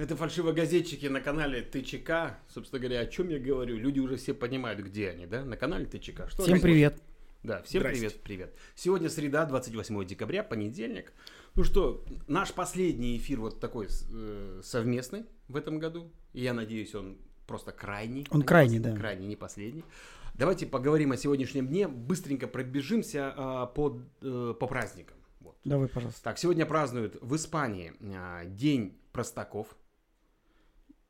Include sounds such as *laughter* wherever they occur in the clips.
Это фальшивогазетчики на канале ТЧК. Собственно говоря, о чем я говорю? Люди уже все понимают, где они, да? На канале ТЧК. Что всем привет. Да, всем Здрасте. привет, привет. Сегодня среда, 28 декабря, понедельник. Ну что, наш последний эфир вот такой э, совместный в этом году. И я надеюсь, он просто крайний. Он крайний, да. Крайний, не последний. Давайте поговорим о сегодняшнем дне. Быстренько пробежимся э, по, э, по праздникам. Вот. Давай, пожалуйста. Так, сегодня празднуют в Испании э, День простаков.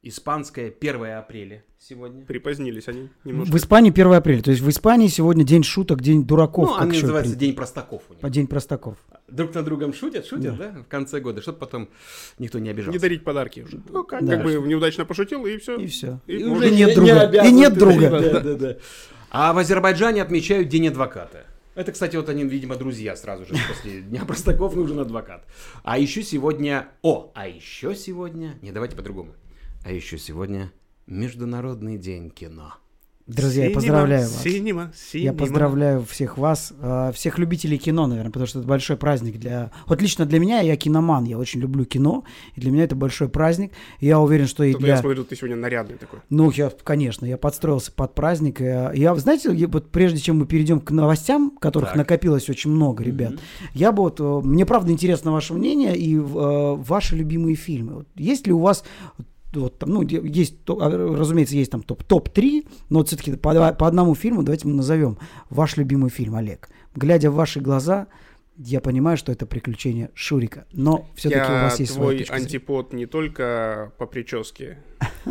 Испанское 1 апреля сегодня. Припозднились они немножко. В Испании 1 апреля. То есть в Испании сегодня день шуток, день дураков. Ну, они называется при... День простаков у них. По День простаков. Друг на другом шутят, шутят, да, да в конце года, чтобы потом никто не обижался. Не дарить подарки уже. Ну, как, да. как бы неудачно пошутил, и все. И все. И, и уже нет друга. Не и нет друга. Да, да, да. А в Азербайджане отмечают День адвоката. Это, кстати, вот они, видимо, друзья сразу же после *laughs* Дня Простаков нужен адвокат. А еще сегодня... О, а еще сегодня... Не, давайте по-другому. А еще сегодня Международный день кино. Друзья, синема, я поздравляю вас. Синема, синема. Я поздравляю всех вас, а, всех любителей кино, наверное, потому что это большой праздник для... Вот лично для меня, я киноман, я очень люблю кино, и для меня это большой праздник. Я уверен, что и для... Я смотрю, ты сегодня нарядный такой. Ну, я, конечно, я подстроился под праздник. Я, я знаете, я, вот прежде чем мы перейдем к новостям, которых так. накопилось очень много, ребят, mm-hmm. я бы вот... Э, мне правда интересно ваше мнение и э, ваши любимые фильмы. Вот есть ли у вас вот, там, ну, есть, а, разумеется, есть там топ, топ-3, но вот все-таки по, по одному фильму давайте мы назовем ваш любимый фильм, Олег. Глядя в ваши глаза, я понимаю, что это приключение Шурика, но все-таки у вас есть твой антипод не только по прическе,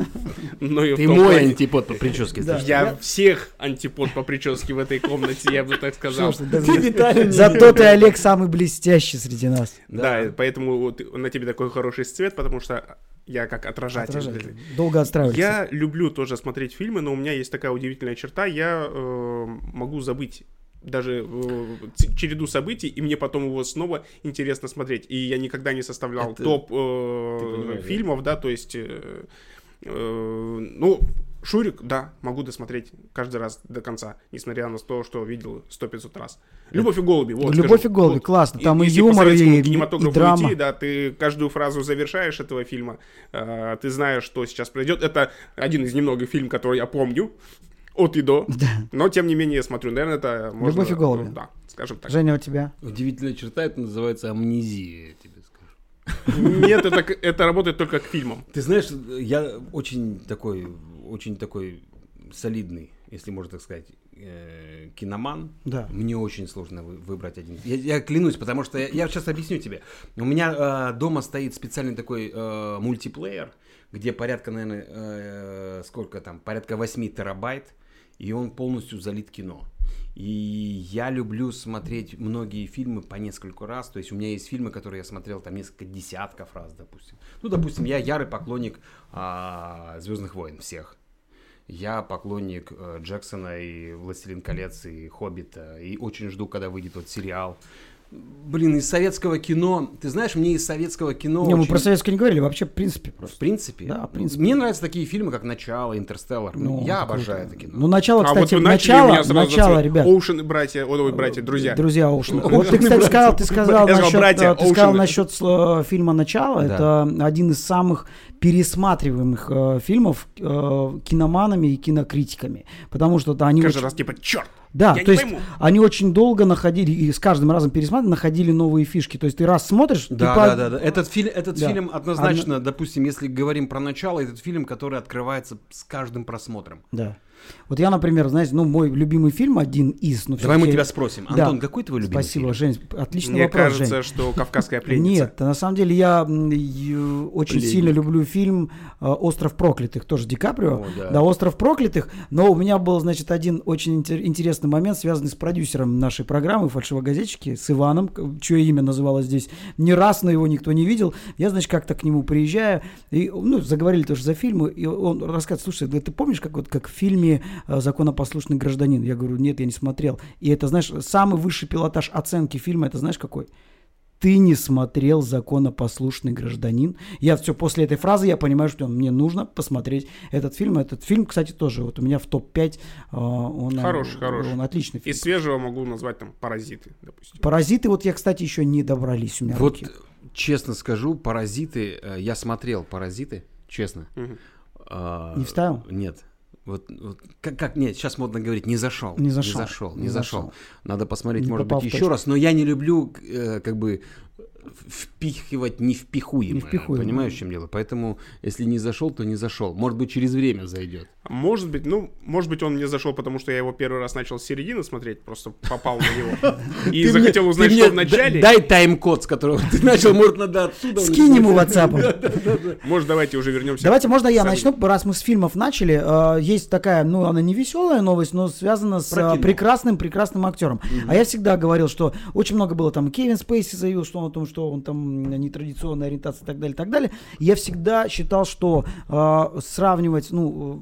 *laughs* но и Ты мой антипод по прическе. Я всех антипод по прическе в этой комнате, я бы так сказал. *laughs* Зато ты, Олег, самый блестящий среди нас. Да, поэтому на тебе такой хороший цвет, потому что я как отражатель. отражатель. Долго отстраивается. Я люблю тоже смотреть фильмы, но у меня есть такая удивительная черта. Я э, могу забыть даже э, череду событий, и мне потом его снова интересно смотреть. И я никогда не составлял Это... топ э, фильмов, да, то есть... Э, э, ну, Шурик, да, могу досмотреть каждый раз до конца, несмотря на то, что видел сто 500 раз. Любовь и голуби, вот. Любовь скажу, и голуби, вот. классно. Там и, и юмор, и, и драма. Уйти, да, ты каждую фразу завершаешь этого фильма, э, ты знаешь, что сейчас произойдет. Это один из немногих фильмов, который я помню от и до. Да. Но, тем не менее, я смотрю, наверное, это можно... Любовь и голуби. Да, скажем так. Женя, у тебя? Удивительная черта, это называется амнезия, я тебе скажу. Нет, это, это работает только к фильмам. Ты знаешь, я очень такой очень такой солидный, если можно так сказать, э, киноман. Да. Мне очень сложно вы, выбрать один. Я, я клянусь, потому что я, я сейчас объясню тебе. У меня э, дома стоит специальный такой э, мультиплеер, где порядка, наверное, э, сколько там, порядка 8 терабайт, и он полностью залит кино. И я люблю смотреть многие фильмы по нескольку раз. То есть у меня есть фильмы, которые я смотрел там несколько десятков раз, допустим. Ну, допустим, я ярый поклонник а, Звездных войн всех. Я поклонник э, Джексона и Властелин колец и Хоббита. И очень жду, когда выйдет вот сериал. Блин, из советского кино, ты знаешь, мне из советского кино... Не, очень... мы про советское не говорили, вообще в принципе просто. В принципе? Да, в принципе. Мне нравятся такие фильмы, как «Начало», «Интерстеллар». Ну, я обожаю это кино. Ну, «Начало», кстати, а вот «Начало», «Начало», ребят. «Оушен» и братья, ой, братья, друзья. Друзья «Оушен». *laughs* Вот ты, кстати, сказал, ты сказал насчет, ты сказал насчет э, фильма «Начало». Это один из самых пересматриваемых э, фильмов э, киноманами и кинокритиками. Потому что да, они... Каждый очень... раз типа, черт! Да, я то есть пойму. они очень долго находили, и с каждым разом пересматривали, находили новые фишки. То есть ты раз смотришь... Да, ты да, по... да, да. Этот, фильм, этот да. фильм однозначно, Одно... допустим, если говорим про начало, этот фильм, который открывается с каждым просмотром. Да. Вот я, например, знаете, ну, мой любимый фильм один из... Ну, Давай мы тебя спросим. Антон, да. какой твой любимый Спасибо, фильм? Жень, отличный Мне вопрос, кажется, Жень. что «Кавказская *laughs* пленница». Нет, на самом деле я очень сильно люблю фильм э, «Остров проклятых», тоже Ди Каприо. О, да. да, «Остров проклятых», но у меня был, значит, один очень интересный момент, связанный с продюсером нашей программы «Фальшивогазетчики», с Иваном, чье имя называлось здесь не раз, но его никто не видел. Я, значит, как-то к нему приезжаю, и, ну, заговорили тоже за фильмы, и он рассказывает, слушай, ты помнишь, как вот как в фильме э, «Закон законопослушный гражданин. Я говорю, нет, я не смотрел. И это, знаешь, самый высший пилотаж оценки фильма, это знаешь какой? ты не смотрел законопослушный гражданин. Я все после этой фразы я понимаю, что мне нужно посмотреть этот фильм. Этот фильм, кстати, тоже вот у меня в топ-5. А, он, хороший, он, хороший. Он отличный фильм. Из свежего могу назвать там «Паразиты», допустим. «Паразиты» вот я, кстати, еще не добрались у меня Вот, руки. честно скажу, «Паразиты», э, я смотрел «Паразиты», честно. Угу. А, не вставил? Нет. Вот, вот как, как, нет, сейчас модно говорить, не зашел. Не зашел. Не зашел, не, не зашел. зашел. Надо посмотреть, не может быть, еще раз. Но я не люблю, э, как бы, впихивать не впихуемое. Не впихуемое. Понимаешь, в чем дело? Поэтому, если не зашел, то не зашел. Может быть, через время зайдет. Может быть, ну, может быть, он не зашел, потому что я его первый раз начал с середины смотреть, просто попал на него. *laughs* И захотел узнать, что в начале. Дай тайм-код, с которого ты начал, может, надо отсюда. Скинь ему WhatsApp. *laughs* Может, давайте уже вернемся. Давайте, можно я начну, раз мы с фильмов начали. Э, есть такая, ну, она не веселая новость, но связана с э, прекрасным, прекрасным актером. А я всегда говорил, что очень много было там, Кевин Спейси заявил, что он о том, что он там нетрадиционная ориентация и так далее, и так далее. Я всегда считал, что э, сравнивать, ну,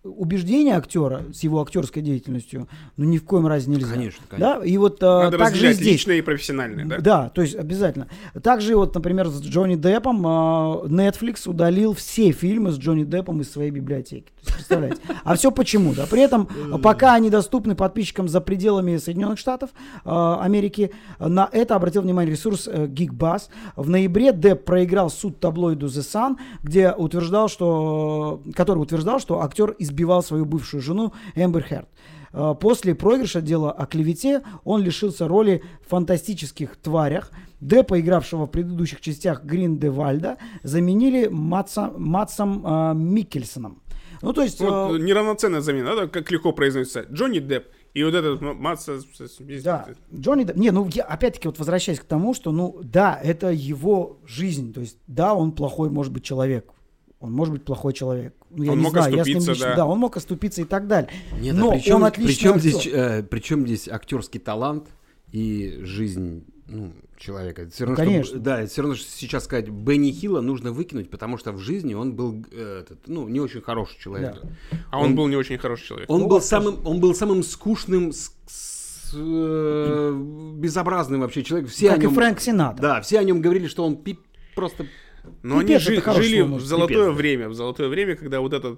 убеждения актера с его актерской деятельностью, ну, ни в коем разе нельзя. Конечно, конечно. Да? И вот э, Надо также здесь... личное и профессиональное, да? Да, то есть обязательно. Также вот, например, с Джонни Деппом э, Netflix удалил все фильмы с Джонни Деппом из своей библиотеки. Представляете? А все почему? Да? При этом, пока они доступны подписчикам за пределами Соединенных Штатов Америки, на это обратил внимание ресурс э, Geekbuzz. В ноябре Депп проиграл суд таблоиду The Sun, где утверждал, что, который утверждал, что актер избивал свою бывшую жену Эмбер Херт. Э, после проигрыша дела о клевете он лишился роли в фантастических тварях. Деппа, игравшего в предыдущих частях Грин де Вальда, заменили Матса, Матсом э, Миккельсоном. Ну, то есть... Вот, э, неравноценная замена, да, как легко произносится. Джонни Депп и вот этот Матса... Да, Джонни. Не, ну, я опять-таки вот возвращаясь к тому, что, ну, да, это его жизнь. То есть, да, он плохой, может быть, человек. Он может быть плохой человек. Ну, я он не мог знаю, оступиться, я лично, да. да. он мог оступиться и так далее. Нет, Но а причем, он отличный причем актер. здесь, э, причем здесь актерский талант и жизнь ну, человека. Все равно, Конечно. Что, да, все равно, что сейчас сказать, Бенни Хилла нужно выкинуть, потому что в жизни он был э, этот, ну, не очень хороший человек. Да. А он, он был не очень хороший человек. Он, ну, был самым, он был самым скучным, с, с, э, безобразным вообще человеком. Все как о нем, и Фрэнк Синатра. Да, все о нем говорили, что он пип, просто... Но они жи, жили в золотое пипец, время, в золотое время, когда вот эта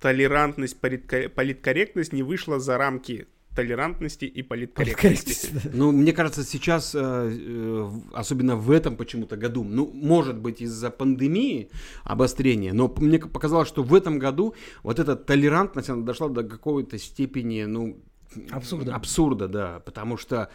толерантность, политкорректность не вышла за рамки толерантности и политкорректности. Ну, мне кажется, сейчас, э, э, особенно в этом почему-то году, ну, может быть, из-за пандемии обострения, но мне показалось, что в этом году вот эта толерантность, она дошла до какой-то степени, ну, абсурда. Абсурда, да, потому что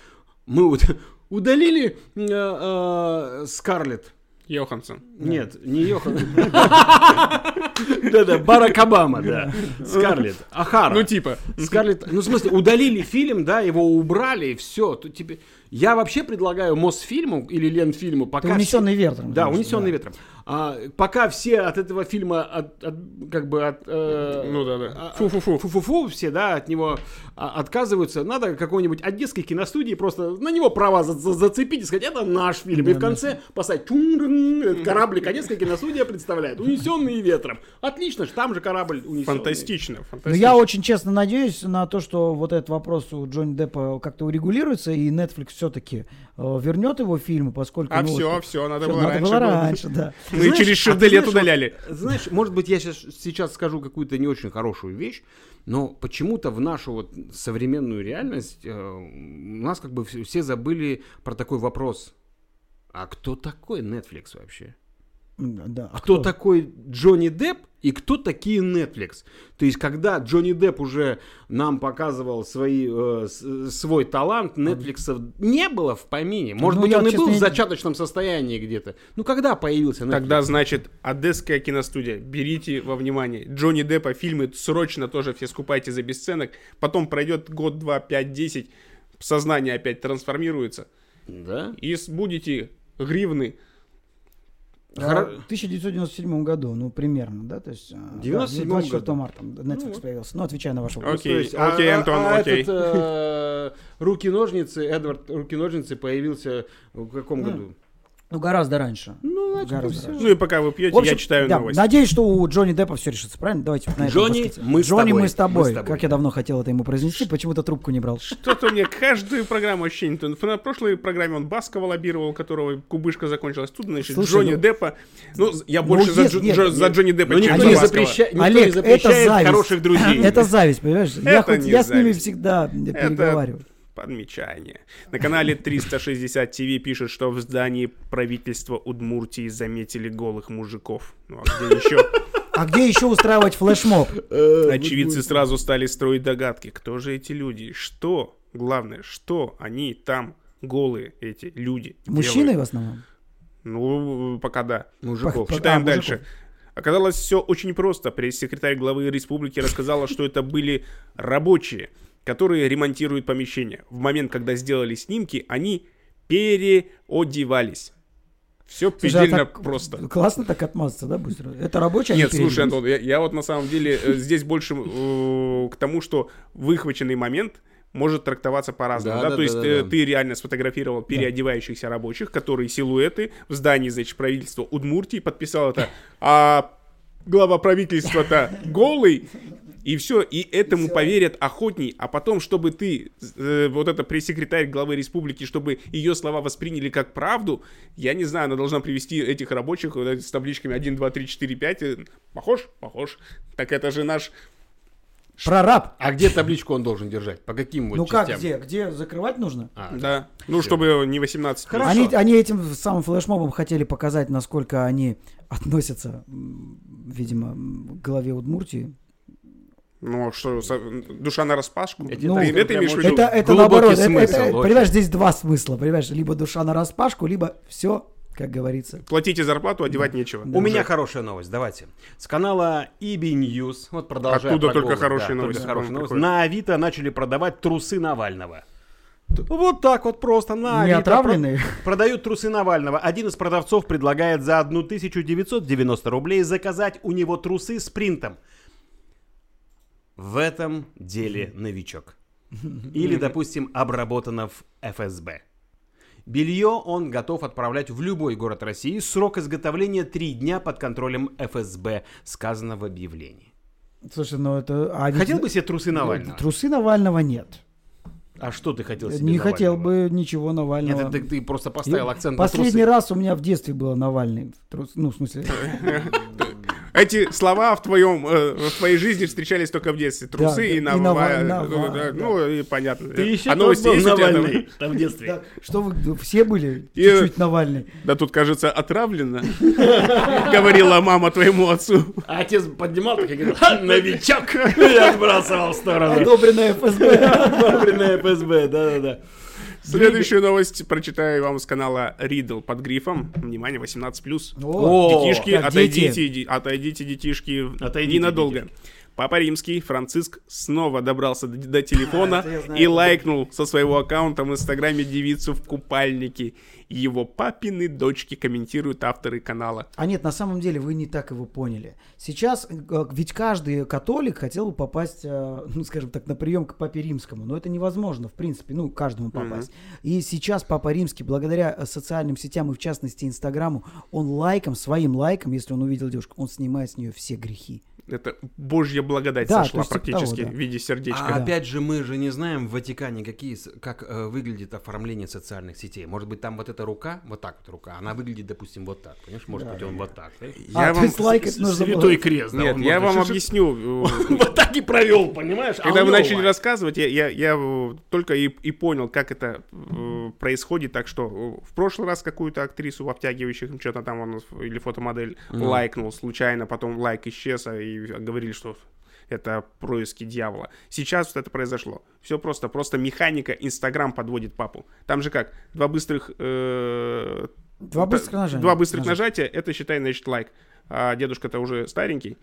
мы вот *laughs* удалили э, Скарлетт Йоханссон. Нет, не Йоханссон. *laughs* Да-да, Барак Обама, да. Скарлетт. Ахара. Ну, типа. Скарлетт, ну, в смысле, удалили фильм, да, его убрали, и все. Тут тебе... Я вообще предлагаю Мосфильму или Ленфильму пока... унесенный ветром. Да, унесенный ветром. А, пока все от этого фильма от, от, как бы от э, ну да да а, фу-фу-фу фу-фу-фу все да от него а, отказываются надо какой-нибудь одесской киностудии просто на него права за, за, зацепить и сказать это наш фильм да, и в конце да. поставить кораблик одесская киностудия представляет унесенный ветром отлично там же корабль унесенный фантастично, фантастично. Но я очень честно надеюсь на то что вот этот вопрос у Джонни Деппа как-то урегулируется и Netflix все-таки э, вернет его фильмы поскольку а ну, все вот, все надо было надо раньше было раньше да мы знаешь, через шевделет а удаляли. Знаешь, может быть, я сейчас, сейчас скажу какую-то не очень хорошую вещь, но почему-то в нашу вот современную реальность э, у нас как бы все забыли про такой вопрос. А кто такой Netflix вообще? Да. А кто, кто такой Джонни Депп и кто такие Netflix? То есть, когда Джонни Депп уже нам показывал свои, э, свой талант, Netflix не было в помине. Может ну, быть, он и был в зачаточном состоянии где-то. Ну, когда появился Netflix? Тогда, значит, Одесская киностудия. Берите во внимание. Джонни Деппа фильмы срочно тоже все скупайте за бесценок. Потом пройдет год, два, пять, десять. Сознание опять трансформируется. Да? И будете гривны а, в 1997 году, ну, примерно, да, то есть... 97 да, 24 году. марта Netflix ну, появился, ну, отвечая на ваш вопрос. Окей, okay. окей, okay, Антон, а, окей. Этот, э, Руки-ножницы, Эдвард Руки-ножницы появился в каком году? Ну, гораздо раньше. Ну, значит, Гораздо всё. раньше. Ну и пока вы пьете, В общем, я читаю да, новости. Надеюсь, что у Джонни Деппа все решится, правильно? Давайте на этом Джонни, воскресенье. мы с Джонни, тобой. мы с тобой. Мы с тобой. Как я давно хотел это ему произнести, почему-то трубку не брал. Что-то мне каждую программу ощущение. То На прошлой программе он Баскова лоббировал, у которого кубышка закончилась. Тут, значит, Слушай, Джонни ну- Деппа. Ну, я больше за, есть- Джо- нет, Джо- за нет. Джонни Деппа, Но чем никто за запреща... никто Олег, не запрещает это зависть. хороших друзей. Это зависть, понимаешь? Я, хоть, с ними всегда переговариваю. Подмечание. На канале 360 ТВ пишет, что в здании правительства Удмуртии заметили голых мужиков. Ну а где еще? А где еще устраивать флешмоб? Очевидцы сразу стали строить догадки. Кто же эти люди? Что? Главное, что они там голые, эти люди? Мужчины делают? в основном? Ну, пока да. Мужиков. По- Читаем а, дальше. мужиков. Оказалось, все очень просто. Пресс-секретарь главы республики рассказала, что это были рабочие, которые ремонтируют помещение. В момент, когда сделали снимки, они переодевались. Все Слушай, а предельно так просто. Классно так отмазаться, да, быстро? Это рабочий, а Нет, не слушай? Антон, я, я вот на самом деле э, здесь больше э, к тому, что выхваченный момент может трактоваться по-разному. Да, Да, да, То есть да, э, да. ты реально сфотографировал переодевающихся рабочих, которые силуэты в здании, значит, правительства Удмуртии подписал это, а глава правительства-то голый, и все, и этому поверят охотней, а потом, чтобы ты, э, вот это пресс-секретарь главы республики, чтобы ее слова восприняли как правду, я не знаю, она должна привести этих рабочих вот с табличками 1, 2, 3, 4, 5, э, похож? Похож. Так это же наш... Прораб. А где табличку он должен держать? По каким вот Ну частям? как, где? Где закрывать нужно? А, Да, ну, чтобы не 18. Хорошо. Они, они этим самым флешмобом хотели показать, насколько они относятся, видимо, к главе Удмуртии. Ну, что, со- душа на распашку? Ну, Ты это это имеешь в прям виду? Это, это глубокий наоборот, это- смысл, это, очень. понимаешь, здесь два смысла, понимаешь, либо душа на распашку, либо все, как говорится. Платите зарплату, одевать нечего. У меня хорошая новость, давайте. С канала EB News, вот продолжая Оттуда только хорошие да, новости, только хорошие новости. На Авито начали продавать трусы Навального. Вот так вот просто на Не Авито отравленные? про- продают трусы Навального. Один из продавцов предлагает за 1990 рублей заказать у него трусы с принтом. В этом деле новичок. *laughs* Или, допустим, обработано в ФСБ. Белье он готов отправлять в любой город России. Срок изготовления 3 дня под контролем ФСБ, сказано в объявлении. Слушай, ну это... а ведь- Хотел бы себе трусы Навального? Трусы Навального нет. А что ты хотел себе Не хотел Навального? бы ничего Навального. Нет, это ты просто поставил акцент на Последний трусы. раз у меня в детстве было Навальный. трус- Ну, в смысле... *laughs* Эти слова в твоем э, в твоей жизни встречались только в детстве. Трусы Да, и и Нава. Нава- э, Нава, да, да. Ну, и понятно. Ты еще а новости есть у тебя там? в детстве. Да, что вы все были И- чуть-чуть Навальный? Да тут, кажется, отравлено. *laughs* Говорила мама твоему отцу. А отец поднимал, так и говорил, *laughs* «Ха, новичок! *laughs* И отбрасывал в сторону. Одобренная ФСБ. Одобренная ФСБ, да-да-да. Следующую новость прочитаю вам с канала Ридл под грифом. Внимание, 18+. О, Детишки, отойдите, ди- отойдите, детишки, Отойдите, ненадолго. Папа Римский, Франциск, снова добрался до, до телефона *laughs* и лайкнул со своего аккаунта в Инстаграме девицу в купальнике. Его папины дочки комментируют авторы канала. А нет, на самом деле вы не так его поняли. Сейчас, э, ведь каждый католик хотел бы попасть, э, ну, скажем так, на прием к Папе Римскому. Но это невозможно, в принципе, ну, каждому попасть. И сейчас Папа Римский, благодаря э, социальным сетям и, в частности, Инстаграму, он лайком, своим лайком, если он увидел девушку, он снимает с нее все грехи. Это божья благодать Да, сошла типа практически того, да. в виде сердечка. А опять же, мы же не знаем в Ватикане, какие, как э, выглядит оформление социальных сетей. Может быть, там вот эта рука, вот так вот рука, она выглядит, допустим, вот так. Понимаешь, может быть, он вот так. да? А, Я то вам есть лайкать нужно было- Святой крест. да, Нет, он я вам Ш- ш- объясню. *laughs* Вот так и провел, понимаешь? А Когда вы начали лайк. рассказывать, я, я, я только и, и понял, как это э, происходит. Так что э, в прошлый раз какую-то актрису в обтягивающих, что-то там он, или фотомодель лайкнул случайно, потом лайк исчез, а, и говорили, что это происки дьявола. Сейчас вот это произошло. Все просто, просто механика Инстаграм подводит папу. Там же как, два быстрых... э, Два быстрых нажатия. Два быстрых нажатия, это считай, значит, лайк. А дедушка-то уже старенький,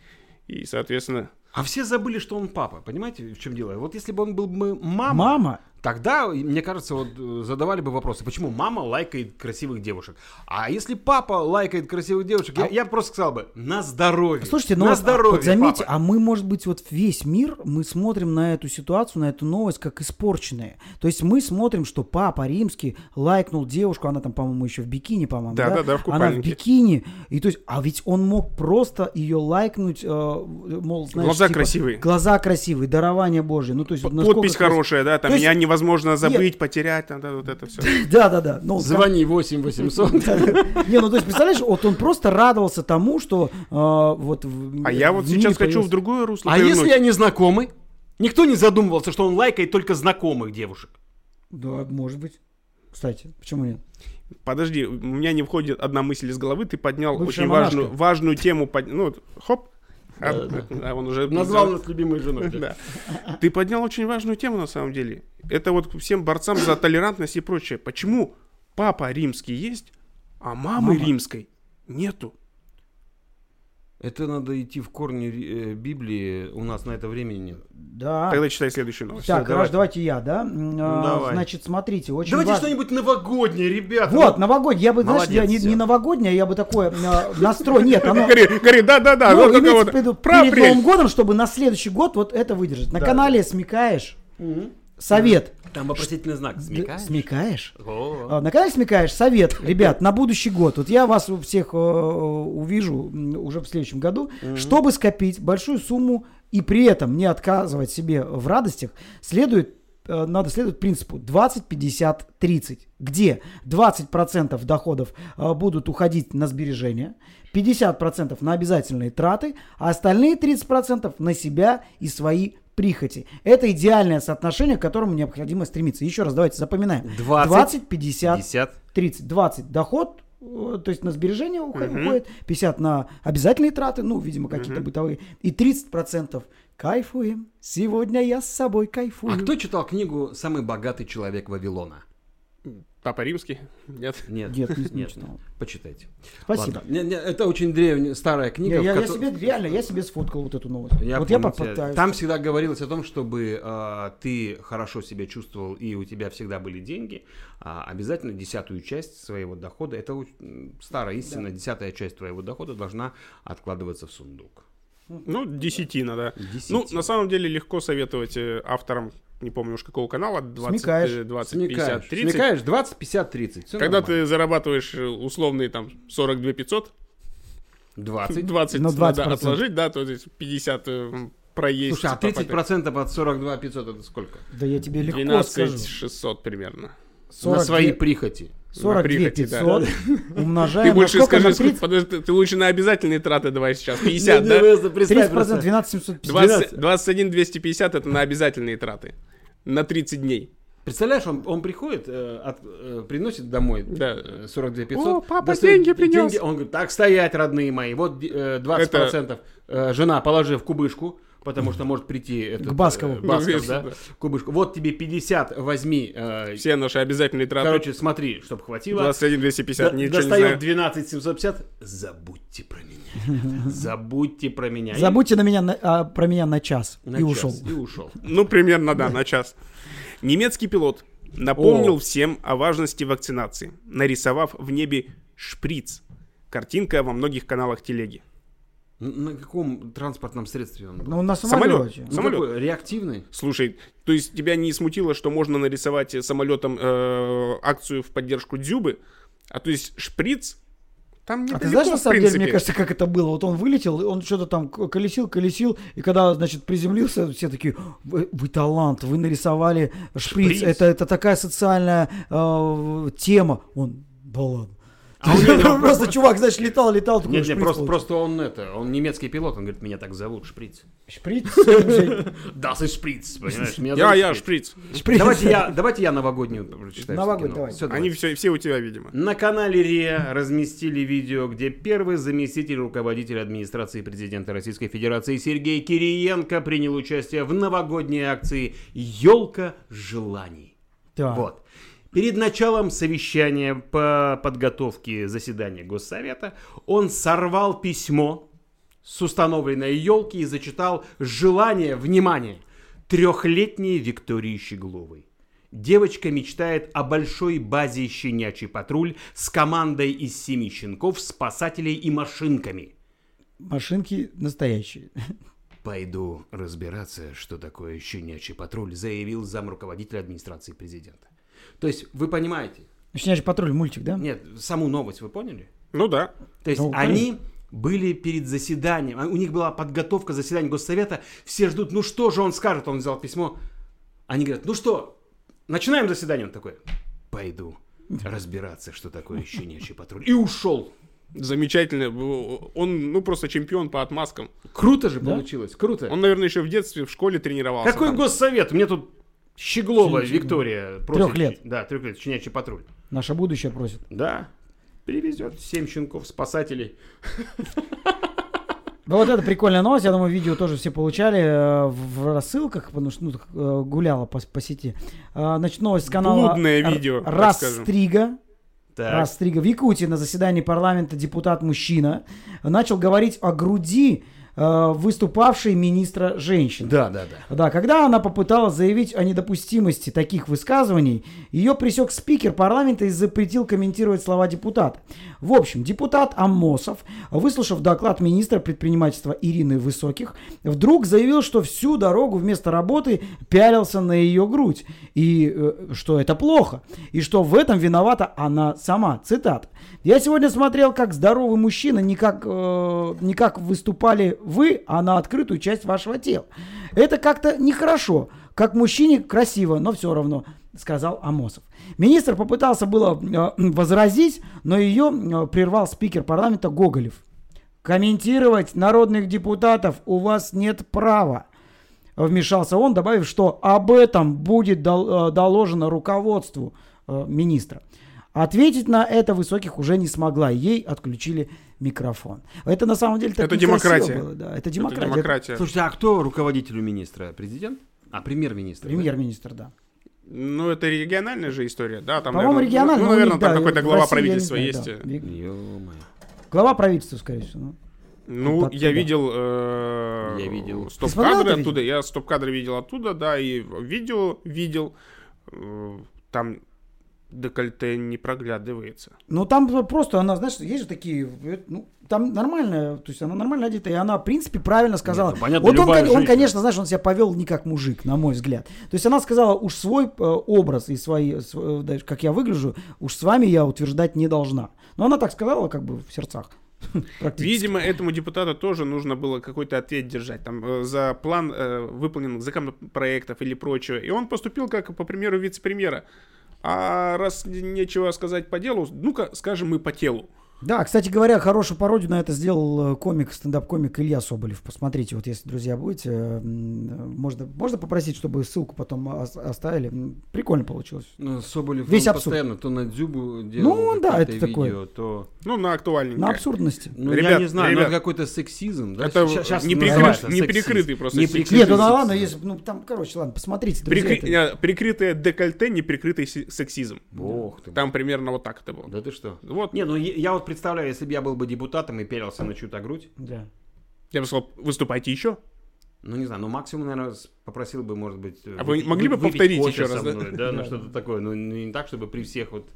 и, соответственно, А все забыли, что он папа. Понимаете, в чем дело? Вот если бы он был бы мама, Мама, Тогда, мне кажется, вот э, задавали бы вопросы, почему мама лайкает красивых девушек. А если папа лайкает красивых девушек, я, А- я просто сказал бы, на здоровье. Слушайте, ну на вот, а, здоровье, вот заметьте, папа. а мы, может быть, вот весь мир, мы смотрим на эту ситуацию, на эту новость как испорченные. То есть мы смотрим, что папа римский лайкнул девушку, она там, по-моему, еще в бикини, по-моему, Да, да? да, да, в Она в купальнике. бикини. И то есть, а ведь он мог просто ее лайкнуть, э, мол, знаешь, Глаза типа, красивые. Глаза красивые, дарование Божье. Ну, то есть, насколько Подпись крас- хорошая, да, там То есть- меня невозможно забыть, потерять, там, да, вот это все. *laughs* Да, да, да. Ну, Звони 8 800. *laughs* Не, ну то есть, представляешь, вот он просто радовался тому, что э, вот... в- А я вот сейчас хочу в другое русло А если они знакомы? Никто не задумывался, что он лайкает только знакомых девушек. Да, может быть. Кстати, почему нет? Подожди, у меня не входит одна мысль из головы, ты поднял Бывшая очень монашка. важную, важную тему, под- ну, вот, хоп, Да, а он уже Назвал нас любимой женой. Да. Ты поднял очень важную тему на самом деле. Это вот всем борцам за толерантность и прочее. Почему папа римский есть, а мамы Мама. римской нету? Это надо идти в корни э, Библии. У нас на это времени нет. Да. Тогда читай следующую новость. так, всё, давайте. давайте. давайте я, да? М, а, давай. Значит, смотрите, очень Давайте важно. что-нибудь новогоднее, ребята. Вот, новогодний, я бы, знаешь, Молодец, я не, не новогоднее, я бы такое а, настрой, нет, оно... Гори, да-да-да, Ну, имеется в виду перед. Новым годом, чтобы на следующий год вот это выдержать. На канале «Смекаешь» совет. Там вопросительный знак. Смекаешь? Смекаешь? О. А, На канале «Смекаешь» совет, ребят, на будущий год. Вот я вас всех э, увижу уже в следующем году. Чтобы скопить большую сумму и при этом не отказывать себе в радостях, следует э, надо следовать принципу 20, 50, 30, где 20% доходов э, будут уходить на сбережения, 50% на обязательные траты, а остальные 30% на себя и свои прихоти. Это идеальное соотношение, к которому необходимо стремиться. Еще раз давайте запоминаем. 20, 20 50, 50. 30. 20 доход, э, то есть на сбережения ухо- уходит, 50 на обязательные траты, ну, видимо, какие-то бытовые, и 30% кайфуем. Сегодня я с собой кайфую. А кто читал книгу «Самый богатый человек Вавилона»? Папа римский? Нет. Нет, *laughs* Нет, не- нет, читал. почитайте. Спасибо. Не, не, это очень древняя, старая книга. Я, я- я себе реально, я себе сфоткал вот эту новость. Я вот я помню тебя. попытаюсь. Там всегда говорилось о том, чтобы э, ты хорошо себя чувствовал и у тебя всегда были деньги, а обязательно десятую часть своего дохода, это старая истина, десятая часть твоего дохода должна откладываться в сундук. Ну, десятина, да. Десятина. Ну, на самом деле, легко советовать э, авторам, не помню уж какого канала, 20, Смекаешь. э, 20 Смекаешь, 50, 30. смекаешь 20, 50, 30. Всё Когда нормально. ты зарабатываешь э, условные там 42 500, 20. 20 Ну, надо 20%. отложить, да, то есть 50 э, проесть. Слушай, а типа, 30% от 42 500 это сколько? Да я тебе легко 12 скажу. 600 примерно. На 42 свои прихоти. 42 прихоти, да. 500 *laughs* умножаем Ты больше на сколько? скажи, На сколько- 30? подожди, ты, лучше на обязательные траты давай сейчас. 50, Не, да? не, просто представь 30% просто. 12 750. 20 21 250 это на обязательные траты. На 30 дней. Представляешь, он, он приходит, э, от- э, приносит домой Да. э, 42 500. О, папа достает деньги принес. Он говорит, так стоять, родные мои. Вот э, 20% э, жена положи в кубышку, потому что может прийти этот, К Баскову. э, Басков, Ну, да, да. кубышку. Вот тебе 50 возьми. э, Все наши обязательные траты. короче, смотри, чтобы хватило. 21 250, До- ничего не знаю. 12 750. Забудьте про меня. *laughs* Забудьте про меня. Забудьте на меня, на- а, про меня на час. на и час. ушел. И ушел. Ну, примерно, да, на час. Немецкий пилот напомнил всем о важности вакцинации, нарисовав в небе шприц. Картинка во многих каналах телеги. На каком транспортном средстве он был? Ну, на Самолет. самолете. Ну, самолет. какой? Реактивный? Слушай, то есть тебя не смутило, что можно нарисовать э, самолетом э, акцию в поддержку Дзюбы? А то есть шприц там А недалеко, ты знаешь, на самом деле, мне кажется, как это было? Вот он вылетел, он что-то там колесил, колесил, и когда, значит, приземлился, все такие, вы, вы талант, вы нарисовали шприц, Шприц? Это, это такая социальная э, тема. Он, да ладно. А него *laughs* Просто чувак, знаешь, летал, летал, Нет, нет, просто, просто он это, он немецкий пилот, он говорит, меня так зовут, Шприц. Шприц? *laughs* Да, ты Шприц, понимаешь? Я, я, шприц. Шприц. Давайте я, давайте я новогоднюю прочитаю. Новогоднюю, скину. давай. Они все, все у тебя, видимо. На канале РИА разместили видео, где первый заместитель руководителя администрации президента Российской Федерации Сергей Кириенко принял участие в новогодней акции «Елка желаний». Так. Вот. Перед началом совещания по подготовке заседания Госсовета он сорвал письмо с установленной елки и зачитал желание, внимание, трехлетней Виктории Щегловой. Девочка мечтает о большой базе «Щенячий патруль» с командой из семи щенков, спасателей и машинками. Машинки настоящие. Пойду разбираться, что такое «Щенячий патруль», заявил замруководитель администрации президента. То есть, вы понимаете? «Щенячий патруль» мультик, да? Нет, саму новость вы поняли? Ну да. То есть Ну, они были перед заседанием, а у них была подготовка заседания Госсовета, все ждут, ну что же он скажет, он взял письмо, они говорят, ну что, начинаем заседание, он такой, пойду разбираться, что такое щенячий патруль, и ушел. Замечательно. Он, ну, просто чемпион по отмазкам. Круто же получилось, круто. Он, наверное, еще в детстве в школе тренировался. Какой там. госсовет? Мне тут Щеглова Щенячий- Виктория просит. Трёх лет. Да, трех лет, щенячий патруль. Наше будущее просит. Да, привезет семь щенков, спасателей. Ну, вот это прикольная новость. Я думаю, видео тоже все получали э, в рассылках, потому что ну, э, гуляла по, по сети. А, Значит, новость с канала Блудное видео, Растрига. Так. Растрига. В Якутии на заседании парламента депутат-мужчина начал говорить о груди э, выступавшей министра женщин. Да, да, да. Да, когда она попыталась заявить о недопустимости таких высказываний, ее пресек спикер парламента и запретил комментировать слова депутата. В общем, депутат Амосов, выслушав доклад министра предпринимательства Ирины Высоких, вдруг заявил, что всю дорогу вместо работы пялился на ее грудь, и э, что это плохо, и что в этом виновата она сама. Цитат. «Я сегодня смотрел, как здоровый мужчина, не как, э, не как выступали вы, а на открытую часть вашего тела. Это как-то нехорошо. Как мужчине красиво, но все равно, сказал Амосов. Министр попытался было э, возразить, но ее э, прервал спикер парламента Гоголев. Комментировать народных депутатов у вас нет права. Вмешался он, добавив, что об этом будет э, доложено руководству министра. Ответить на это Высоких уже не смогла. Ей отключили микрофон. Это на самом деле так Это демократия. было, да. Это Это демократия. демократия. Слушайте, а кто руководитель у министра? Президент? А, премьер-министр. Премьер-министр, да. Ну, это региональная же история, да? Там, По-моему, наверное, регионально. Ну, но у наверное, них, там да, какой-то глава России я правительства знаю, есть. да. Глава правительства, скорее всего. ну. Ну, Оттуда. я видел... э, Я видел. Ты смотрел Стоп-кадры оттуда. Я стоп-кадры видел оттуда, да, и видео видел. Э, Там декольте не проглядывается. Ну, там просто она, знаешь, есть же такие, э, ну, там нормально, то есть она нормально одета, и она, в принципе, правильно сказала. Нет, ну, понятно, вот он, он, женщина. конечно, знаешь, он себя повел не как мужик, на мой взгляд. То есть она сказала, уж свой э, образ и свои, св- э, да, как я выгляжу, уж с вами я утверждать не должна. Но она так сказала, как бы в сердцах. *laughs* Видимо, этому депутату тоже нужно было какой-то ответ держать там э, за план э, выполненных законопроектов или прочего. И он поступил как по примеру вице-премьера. А раз нечего сказать по делу, ну-ка скажем мы по телу. Да, кстати говоря, хорошую пародию на это сделал э, комик, стендап-комик Илья Соболев. Посмотрите, вот если, друзья, будете, э, можно, можно попросить, чтобы ссылку потом ос- оставили. Прикольно получилось. Ну, Соболев Весь он абсурд. постоянно то на Дзюбу делал Ну, да, какие-то это такое. видео, то... Ну, на актуальненькое. На абсурдности. Ну, я Ребят, не знаю, ребят. но это какой-то сексизм, да? Это Щас- щас не называется прикры- не сексизм. прикрытый просто Не сексизм. прикрытый Нет, ну да сексизм. ладно, если, ну там, короче, ладно, посмотрите, друзья. Прикры- это- Прикрытое декольте, неприкрытый се- сексизм. Бог ты. Там примерно вот так это было. Да ты что? Вот, Не, ну я, я вот представляю, если бы я был бы депутатом и пялился на чью-то грудь, Да. я бы сказал, выступайте еще. ну не знаю, ну максимум, наверное, попросил бы, может быть... А вы могли бы повторить еще раз, да? мной, Да, ну что-то такое, ну не так, чтобы при всех вот...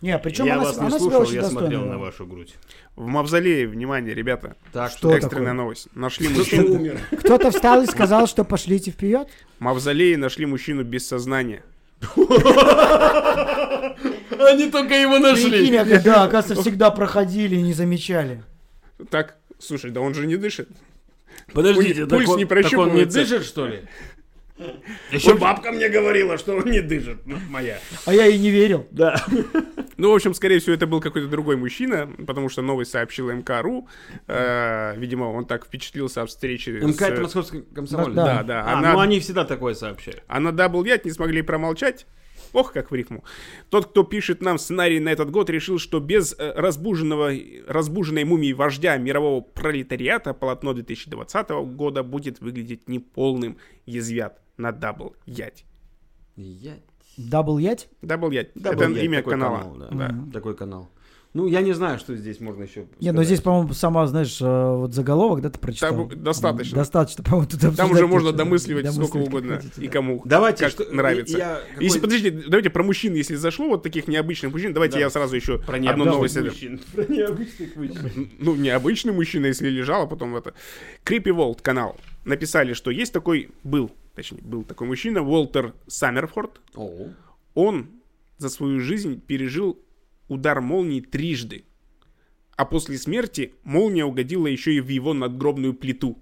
Не, причем я она, вас не она себя слушал, очень я смотрел на вашу грудь. В мавзолее, внимание, ребята. Так Что. Экстренная такое? новость. Нашли мужчину. Кто-то встал и сказал, что пошлите вперед. В мавзолее нашли мужчину без сознания. *laughs* Они только его а, да, *laughs* оказывается, всегда проходили и не замечали. Так, слушай, да он же не дышит. Подождите, Пульс не так он не прощупывается. дышит, что ли? Еще бабка мне говорила, что он не дышит, ну, моя. А я и не верил. Да. Ну, в общем, скорее всего, это был какой-то другой мужчина, потому что новость сообщила МК.ру. Э, видимо, он так впечатлился от встречи МК с... это московский комсомоль. Да, Да, да. А, Она- ну они всегда такое сообщают. А на Double Yacht не смогли промолчать. Ох, как в рифму. Тот, кто пишет нам сценарий на этот год, решил, что без э, разбуженного, разбуженной мумии вождя мирового пролетариата полотно 2020 года будет выглядеть неполным, язвят на Double Yacht. Я... Дабл ять? Double Yacht. Да, Это был я, имя такой канала. канал, да. Да. Такой канал. Ну, я не знаю, что здесь можно еще Не, но здесь, по-моему, сама, знаешь, э, вот заголовок, да, ты прочитал? Там достаточно. Достаточно, по-моему, тут Там уже можно домысливать сколько Домысливать как угодно хотите, и кому Давайте, как что- нравится. я- какой- Если, подождите, давайте про мужчин, если зашло, вот таких необычных мужчин, давайте Да. я сразу еще Про одну новость. мужчин. *laughs* Про необычных мужчин. Ну, необычный мужчина, если лежал, а потом это... Creepy World канал написали, что есть такой, был, точнее, был такой мужчина, Уолтер Саммерфорд. Он за свою жизнь пережил удар молнии трижды. А после смерти молния угодила еще и в его надгробную плиту.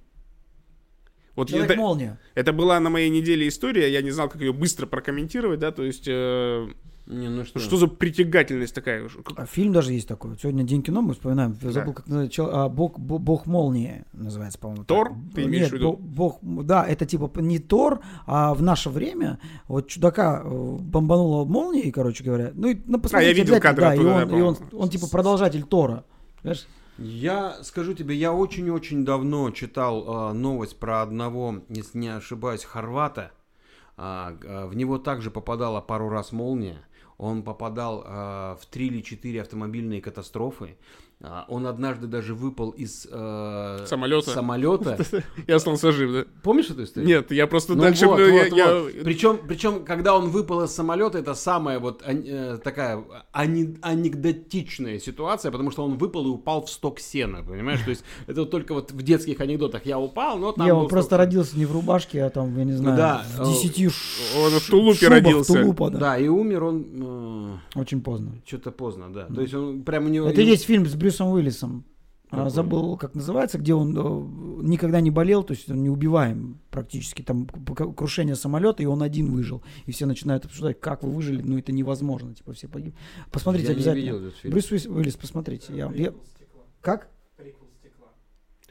Вот это, Человек-молния. это была на моей неделе история, я не знал, как ее быстро прокомментировать, да, то есть э, Не, ну что? что за притягательность такая? А фильм даже есть такой. Сегодня День кино мы вспоминаем. Я забыл, как называется. Чел- а, бог, бо- бог молнии называется, по-моему. Тор? так. Ты имеешь Нет, в виду? бо- бог, да, это типа не Тор, а в наше время вот чудака э, бомбанула молнией, короче говоря. Ну, и, ну посмотрите, А, видел обязательно, кадры да, и он, да, и он, по-моему. он типа продолжатель Тора. Понимаешь? Я скажу тебе, я очень-очень давно читал э, новость про одного, если не ошибаюсь, хорвата. А, а, в него также попадала пару раз молния. Он попадал а, в три или четыре автомобильные катастрофы. А, он однажды даже выпал из э, Самолета. самолета. *laughs* Я остался жив, да? Помнишь эту историю? Нет, я просто Ну дальше... вот, ну, я- вот, я- вот. Причем, причем, когда он выпал из самолета, это самая вот э, такая ани- анекдотичная ситуация, потому что он выпал и упал в сток сена, понимаешь? То есть *laughs* это вот только вот в детских анекдотах я упал, но там Не, он просто сток сена. родился не в рубашке, а там, я не знаю, да, в э, десяти Он в тулупе шубах родился. тулупа, да. Да, и умер он Очень поздно. что-то поздно, да. То есть он прям у него... Это есть фильм с Брюсом Уиллисом. А, Какой? забыл, как называется, где он э, никогда не болел, то есть он неубиваем практически. Там крушение самолета, и он один выжил. И все начинают обсуждать, как вы выжили. Ну, это невозможно, типа все погибли. Посмотрите Я не обязательно. видел этот фильм. Брюс Уиллис, Уиллис, посмотрите. Я, я- Как?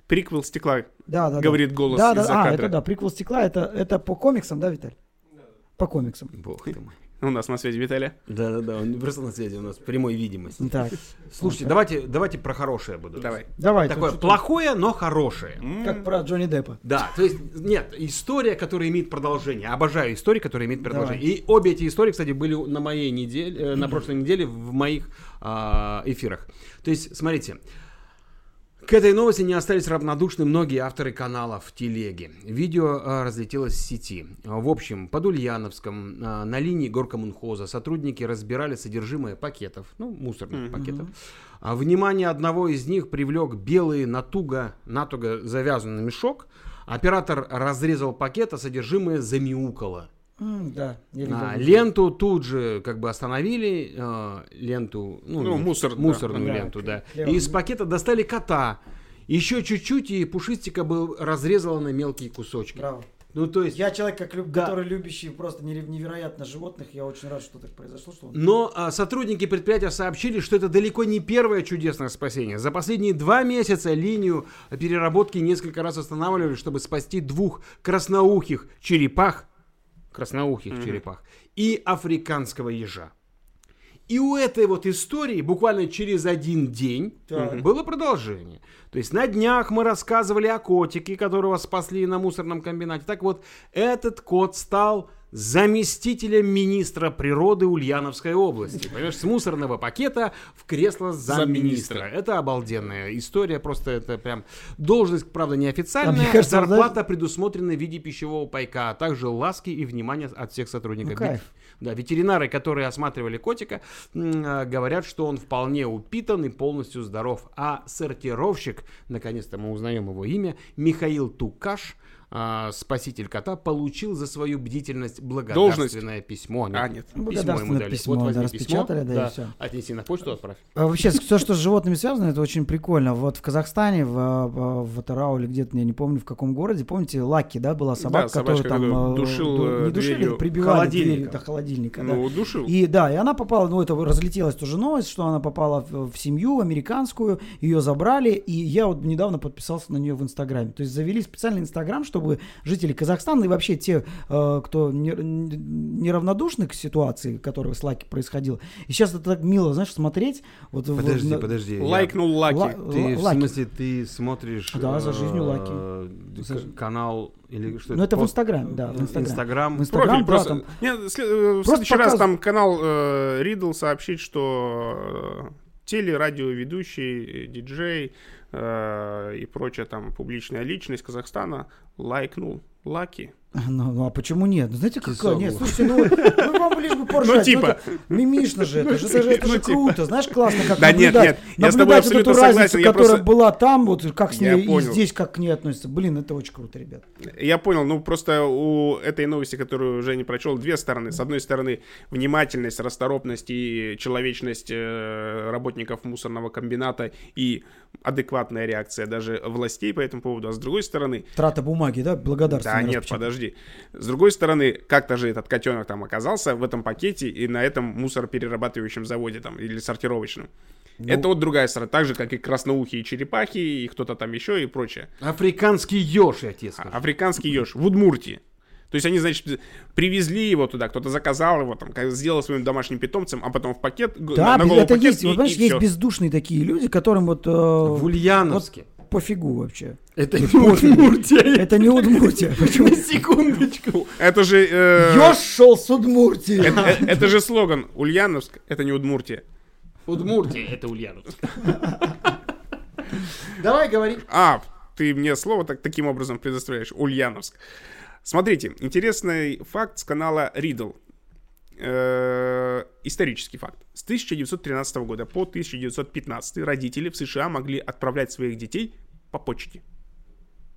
Приквел стекла, Да, да, говорит да. голос Да, да, из-за а, кадра. это да, приквел стекла, это, это по комиксам, да, Виталь? По комиксам. Бог ты мой. У нас на связи Виталия. Да-да-да, он просто на связи у нас, прямой видимости. Так, Слушайте, давайте, давайте про хорошее буду. Давай. давай. Такое плохое, но хорошее. Как про Джонни Деппа. Да, то есть, нет, история, которая имеет продолжение. Обожаю истории, которые имеют продолжение. Давай. И обе эти истории, кстати, были на моей неделе, э, на прошлой неделе в моих а, эфирах. То есть, смотрите, к этой новости не остались равнодушны многие авторы каналов в телеге. Видео а, разлетелось в сети. В общем, под Ульяновском а, на линии горкомунхоза сотрудники разбирали содержимое пакетов, ну, мусорных пакетов. А внимание одного из них привлек белый натуго, натуго завязанный мешок. Оператор разрезал пакет, а содержимое замяукало. Да, я видел. А, ленту тут же как бы остановили, э, ленту, ну, Ну, мусор, да. мусорную Да, ленту, да. клево. И из пакета достали кота. Еще чуть-чуть, и пушистика был разрезала на мелкие кусочки. Браво. Ну, то есть... Я человек, как люб- Да. который любящий просто невероятно животных. Я очень рад, что так произошло. Что он- Но а, сотрудники предприятия сообщили, что это далеко не первое чудесное спасение. За последние два месяца линию переработки несколько раз останавливали, чтобы спасти двух красноухих черепах, красноухих черепах, и африканского ежа. И у этой вот истории буквально через один день Так. было продолжение. То есть на днях мы рассказывали о котике, которого спасли на мусорном комбинате. Так вот, этот кот стал заместителем министра природы Ульяновской области. Понимаешь, с мусорного пакета в кресло замминистра. Это обалденная история, просто это прям должность, правда, А неофициальная, мне кажется, зарплата предусмотрена в виде пищевого пайка, а также ласки и внимание от всех сотрудников. Ну, кайф. Да, ветеринары, которые осматривали котика, а, говорят, что он вполне упитан и полностью здоров. А сортировщик, наконец-то мы узнаем его имя, Михаил Тукаш, а, спаситель кота, получил за свою бдительность благодарственное письмо. А, нет. Письмо ему дали. письмо, вот возьми да, письмо, распечатали, да, и всё. отнеси на почту, отправь. А Вообще, все, что с животными связано, это очень прикольно. Вот в Казахстане, в, в, Атырау или где-то, я не помню, в каком городе, помните, Лаки, да, была собака, Да, которую там э, душил, ду- э, не душили, дверью прибивали холодильника. дверью до холодильника. да. Ну, душил. И да, и она попала, ну это разлетелась тоже новость, что она попала в, в семью американскую, ее забрали, и я вот недавно подписался на нее в Инстаграме. То есть завели специальный Инстаграм, чтобы жители Казахстана и вообще те, э, кто не- неравнодушны к ситуации, которая с Лаки происходила. И сейчас это так мило, знаешь, смотреть. Вот в- Подожди, на- подожди. я- Лайкнул Лаки. Ла- Ты, в Лаки. смысле, ты смотришь Да, за жизнью Лаки. э, За к- жи- канал или что Ну это в пост? Инстаграме, да, в Инстаграме. Инстаграм. В Инстаграм, Профиль да, просто. там- Нет, э, в следующий раз показ- там канал э, Ридл сообщит, что телерадиоведущий, э, диджей э, и прочая там публичная личность Казахстана лайкнул Лаки. Ну, ну а почему нет? Ну, знаете, какая? Нет, слушайте, ну, ну вам лишь бы поржать. Ну, типа. это мимишно же, это же, это же, это Ну, же типа. круто. Знаешь, классно, как Да нет, наблюдать, нет, я с тобой вот эту абсолютно разницу, которая просто- была там, вот как с ней и здесь, как к ней относятся. Блин, это очень круто, ребят. Я понял, ну просто у этой новости, которую Женя прочел, две стороны. С одной стороны, внимательность, расторопность и человечность э, работников мусорного комбината и адекватная реакция даже властей по этому поводу. А с другой стороны, Трата бумаги, да, благодарственно. да, нет, распечатать. подожди. С другой стороны, как-то же этот котенок там оказался в этом пакете и на этом мусороперерабатывающем заводе там или сортировочном. Ну. Это вот другая сторона. Так же, как и красноухие черепахи, и кто-то там еще, и прочее. Африканский еж, я тебе скажу. Африканский еж в Удмуртии. То есть они, значит, привезли его туда, кто-то заказал его, там, сделал своим домашним питомцем, а потом в пакет, Да, на голову это пакет, есть. и, Вот, понимаешь, и есть всё. бездушные такие люди, которым вот, э, В Ульяновске. пофигу вообще. Это не Удмуртия. Это не Удмуртия. Почему? На секундочку. Это же... э, Ёж шел с Удмуртии. это, э, это же слоган. Ульяновск — это не Удмуртия. Удмуртия, это Ульяновск. Давай говори. А, ты мне слово так, таким образом предоставляешь. Ульяновск. Смотрите, интересный факт с канала Riddle. Э, исторический факт. С 1913 года по 1915 родители в США могли отправлять своих детей по почте.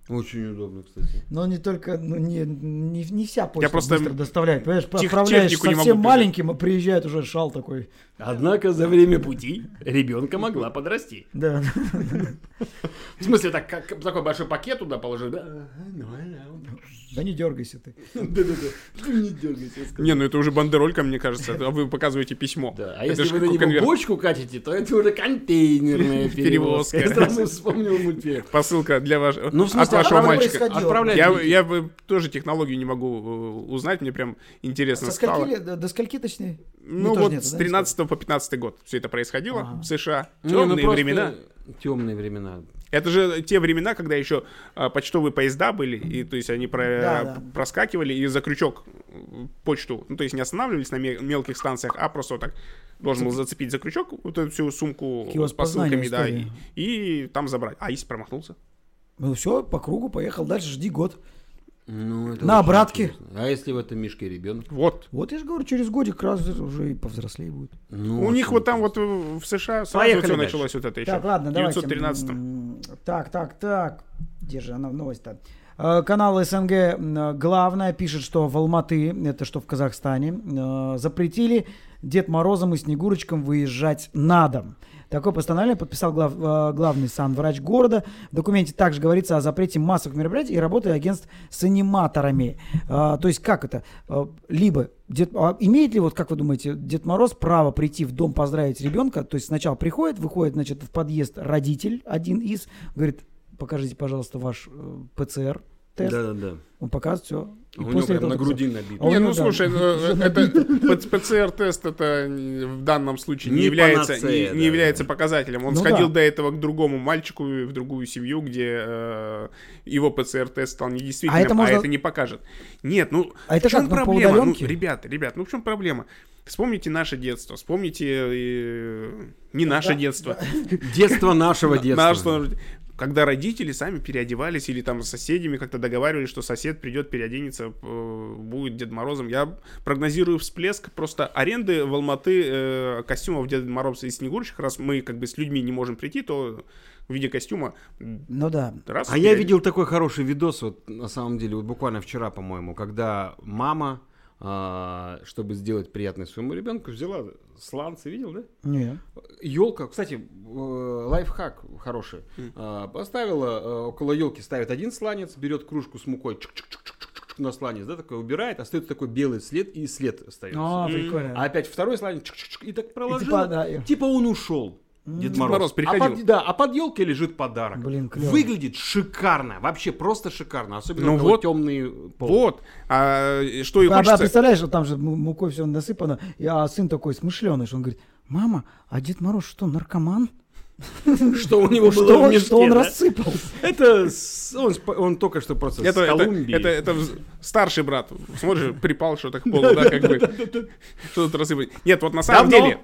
Очень удобно, кстати. Но не только, ну, не, не, не вся почта Я просто быстро доставляет. Понимаешь, тех- отправляешь технику не совсем могу маленьким, а приезжает уже шал такой. Однако за время пути ребенка могла подрасти. Да. В смысле, так, как, такой большой пакет туда положил, да? Ну. Да не дергайся ты. *laughs* Да-да-да. Ты не дергайся. Не, ну это уже бандеролька, мне кажется. А вы показываете письмо. Да, а если вы на него конверт. бочку катите, то это уже контейнерная *laughs* перевозка. Я сразу вспомнил мультфильм. Посылка для вашего, Ну, в смысле, от вашего а мальчика. Отправлять Я, детей. я бы тоже технологию не могу э, узнать, мне прям интересно стало. До, скольки точнее? Ну вот с да, 13 по 15 год все это происходило в США. Ну Темные времена. Темные времена. Это же те времена, когда еще а, почтовые поезда были, и то есть они про- Да, да. проскакивали и за крючок почту, ну то есть не останавливались на ме- мелких станциях, а просто вот так должен был зацепить за крючок вот эту всю сумку вас с посылками, да, и, и там забрать. А если промахнулся? Ну все, по кругу поехал дальше, жди год. Ну, это На обратке. А если в этом мишке ребенок? Вот. Вот я же говорю, через годик раз уже и повзрослее будет. Ну, У них вот там вот в в США сразу Поехали все дальше. началось вот это еще. Так, ладно, в давайте. 913 М, Так, так, так. Где же она новость-то? Э, Канал СНГ главное пишет, что в Алматы, это что в Казахстане, э, запретили Дед Морозом и Снегурочкам выезжать на дом. Такое постановление подписал глав- э, главный санврач города. В документе также говорится о запрете массовых мероприятий и работы агентств с аниматорами. А, то есть как это? А, Либо Дед- а имеет ли, вот как вы думаете, Дед Мороз право прийти в дом поздравить ребенка? То есть сначала приходит, выходит, значит, в подъезд родитель, один из, говорит, покажите, пожалуйста, ваш э, ПЦР тест. Да-да-да. Он показывает все. У него прям на груди набито. А Не, ну да, слушай, э, *laughs* это ПЦР-тест это в данном случае не, Не является, панацея, не, не да, является показателем. Он Ну сходил да. до этого к другому мальчику и в другую семью, где э, его ПЦР-тест стал недействительным, А а это это, можно- не покажет. Нет, ну А это в чем как, проблема? Ну, ребята, ребят, ну в чем проблема? Вспомните наше детство, вспомните э, не наше детство. Детство нашего детства. Наше- когда родители сами переодевались или там с соседями как-то договаривались, что сосед придет, переоденется, э, будет Дед Морозом. Я прогнозирую всплеск просто аренды в Алматы э, костюмов Деда Мороза и Снегурочек. Раз мы как бы с людьми не можем прийти, то в виде костюма Ну да. раз А я видел такой хороший видос, вот на самом деле, вот буквально вчера, по-моему, когда мама, а, чтобы сделать приятное своему ребенку, взяла сланцы, видел, да? Не. Елка, кстати, э, лайфхак хороший. А, Поставила э, около елки, ставит один сланец, берет кружку с мукой, чик-чик-чик-чик-чик на сланец, да, такой убирает, остается такой белый след и след остается. А, прикольно. А опять второй сланец, чик-чик-чик, и так проложил. типа, да, и- Типа он ушел. Дед Мороз. Мороз а приходил. под, да, а под елкой лежит подарок. Блин, клево. Выглядит шикарно, вообще просто шикарно, особенно Ну вот. темный пол. Вот. А что и А, а хочется... представляешь, что там же му- мукой все насыпано, и, а сын такой смышленый, что он говорит, мама, а Дед Мороз что, наркоман? *laughs* Что у него было Что в он, мешке, что он да? рассыпал? Это он, он только что просто Это, с это, Колумбии. это, старший брат. Смотришь, *laughs* припал что-то к полу, да, как бы. Что тут рассыпать. Нет, вот на самом деле,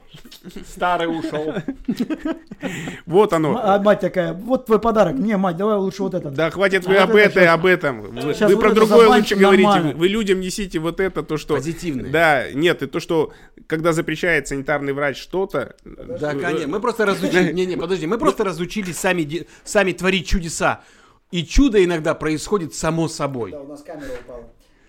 старый ушел. *laughs* вот оно. А мать такая, вот твой подарок. Не, мать, давай лучше вот этот. Да хватит вы А об вот это это и щас- об этом. Вы, вы про другое лучше говорите. Вы, вы людям несите вот это, то, что... Позитивное. Да, нет, и то, что когда запрещает санитарный врач что-то... Да, конечно. Мы просто разучились. Не-не, подожди. Мы просто разучились сами, сами творить чудеса. И чудо иногда происходит само собой. у нас камера упала.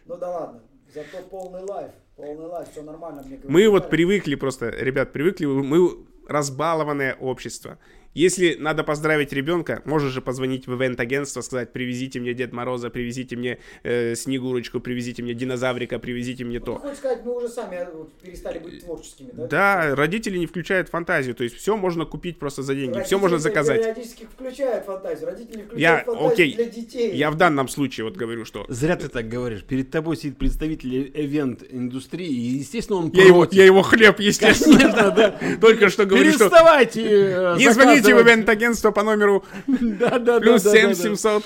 Ну да ладно, зато полный лайф. Полный лайф, все нормально мне Мы вот привыкли просто, ребят, привыкли, мы разбалованное общество. Если надо поздравить ребенка, можешь же позвонить в ивент-агентство, сказать, привезите мне Дед Мороза, привезите мне э, Снегурочку, привезите мне динозаврика, привезите мне то. Хочешь сказать, мы уже сами перестали быть творческими, Да, родители не включают фантазию, то есть все можно купить просто за деньги, все можно заказать. периодически включают фантазию, родители Я, включают фантазию окей, для детей. я в данном случае вот говорю, что Зря ты так говоришь. Перед тобой сидит представитель ивент-индустрии, и, естественно, он я его, я его хлеб, естественно, Конечно, да. только что говорю, что Переставайте э, не звоните в заказывать. ивент-агентство по номеру *laughs* плюс да, да, 7 да. 700.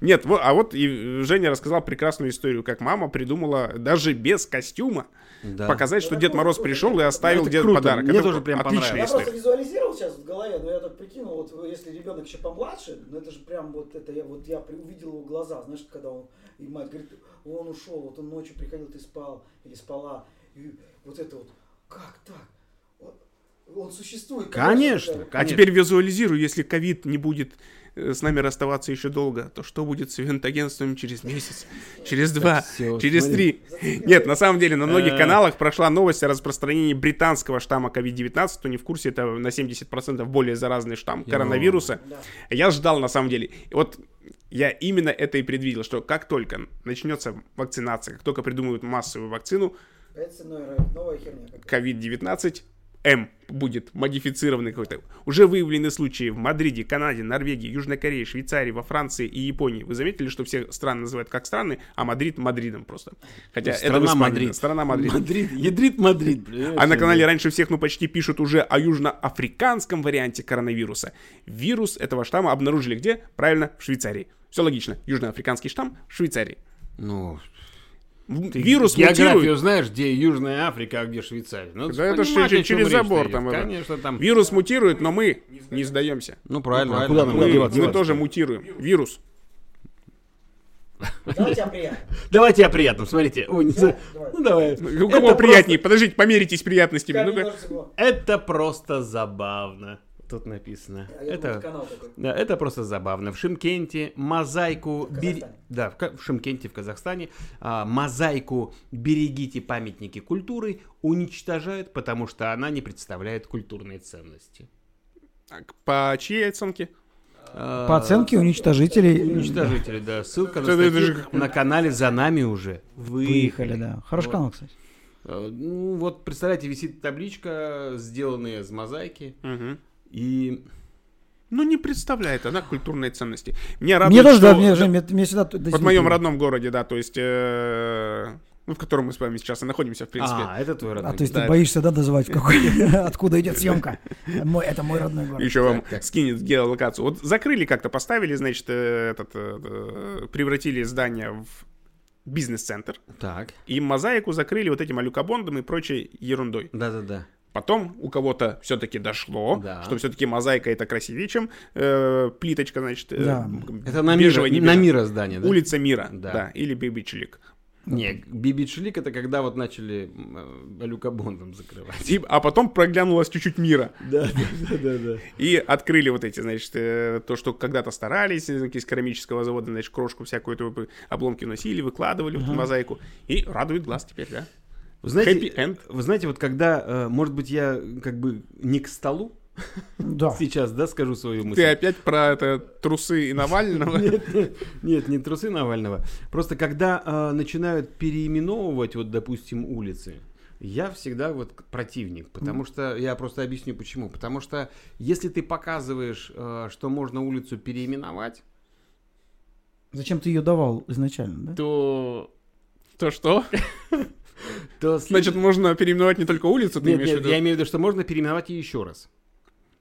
Нет, вот, а вот и Женя рассказал прекрасную историю, как мама придумала даже без костюма Да. показать, что Дед Мороз пришел и оставил Это круто. подарок. Мне Это тоже прям отличная понравилось. Я история. просто визуализировал сейчас в голове, но я так прикинул, вот если ребенок еще помладше, ну это же прям вот это я вот я увидел его глаза, знаешь, когда он и мать говорит, он ушел, вот он ночью приходил, ты спал или спала, и вот это вот, как так? Он, существует. Конечно, да. А конечно. теперь визуализирую, если ковид не будет э, с нами расставаться еще долго, то что будет с ивент-агентством через месяц, через два, через смотри. три? Нет, на самом деле на многих Э. каналах прошла новость о распространении британского штамма COVID-19. Кто не в курсе, это на 70% более заразный штамм коронавируса. Я ждал на самом деле. Вот я именно это и предвидел, что как только начнется вакцинация, как только придумают массовую вакцину, Это новая, новая херня. какая-то. COVID-19, М будет модифицированный какой-то. Уже выявлены случаи в Мадриде, Канаде, Норвегии, Южной Корее, Швейцарии, во Франции и Японии. Вы заметили, что все страны называют как страны, а Мадрид Мадридом просто. Хотя это Страна Испании, Мадрид. Страна Мадрид. Мадрид. Ядрит Мадрид. А на канале раньше всех, ну, почти пишут уже о южноафриканском варианте коронавируса. Вирус этого штамма обнаружили где? Правильно, в Швейцарии. Все логично. Южноафриканский штамм в Швейцарии. Ну, ты Вирус географию мутирует. знаешь, где Южная Африка, а где Швейцария. Ну, Да это ж понимаешь, через- через забор там это. Конечно, там. Вирус мутирует, но мы не сдаемся. Ну, правильно. правильно. Куда нам Мы, деваться? мы тоже мутируем. Вирус. Давайте о приятном. Давайте о приятном, смотрите. Ой, не за- давай. Ну, давай. У кого Это приятнее? Подождите, померитесь приятностями. Это просто забавно. Тут написано. А думал, Это, такой. да, это просто забавно. В Шимкенте мозаику... Казахстане. Да, в, в Шимкенте, в Казахстане. а, мозаику «Берегите памятники культуры» уничтожают, потому что она не представляет культурной ценности. Так, По чьей оценке? А, По оценке уничтожителей Уничтожители, да. Ссылка на, статью на канале «За нами» уже. выехали, да. Хороший Вот. канал, кстати. Э, Ну, вот, представляете, висит табличка, сделанная из мозаики. Мгм. И Ну, не представляет она культурной ценности. Мне Мне радует, тоже, да, что- мне, Жень, мне, мне всегда... Вот в моем родном городе, да, то есть... э, Ну, в котором мы с вами сейчас и находимся, в принципе. А, это твой родной. А, то есть Да, ты боишься, да, называть, в *laughs* какой, *laughs* откуда идет съемка? Мой, это мой родной город. Еще вам скинет геолокацию. Вот закрыли как-то, поставили, значит, э, этот, э, превратили здание в бизнес-центр, Так. и мозаику закрыли вот этим алюкобондом и прочей ерундой. Да-да-да. Потом у кого-то все-таки дошло, Да. что все-таки мозаика это красивее, чем э, плиточка, значит, э, Да. Это на мира, бежевая, не на мира здание, да? Улица Мира, Да. да, или Бибичлик. Не, Бибичлик это когда вот начали э, люкобондом закрывать. И- а потом проглянулось чуть-чуть мира. *laughs* Да, да, да, да. И открыли вот эти, значит, э, то, что когда-то старались, из керамического завода, значит, крошку всякую эту обломки носили, выкладывали в эту мозаику. И радует глаз теперь, да? Вы знаете, Happy end. вы знаете, вот когда, э, может быть, я как бы не к столу Да. *laughs* сейчас, да, скажу свою мысль. Ты опять про это трусы и *laughs* Навального? Нет, не трусы Навального. Просто когда э, начинают переименовывать, вот, допустим, улицы, я всегда вот противник, потому что я просто объясню почему. Потому что если ты показываешь, э, что можно улицу переименовать, Зачем ты ее давал изначально, да? то То что? *laughs* то *laughs* Значит, можно переименовать не только улицу, ты нет, имеешь в нет, виду? я имею в виду, что можно переименовать ее еще раз.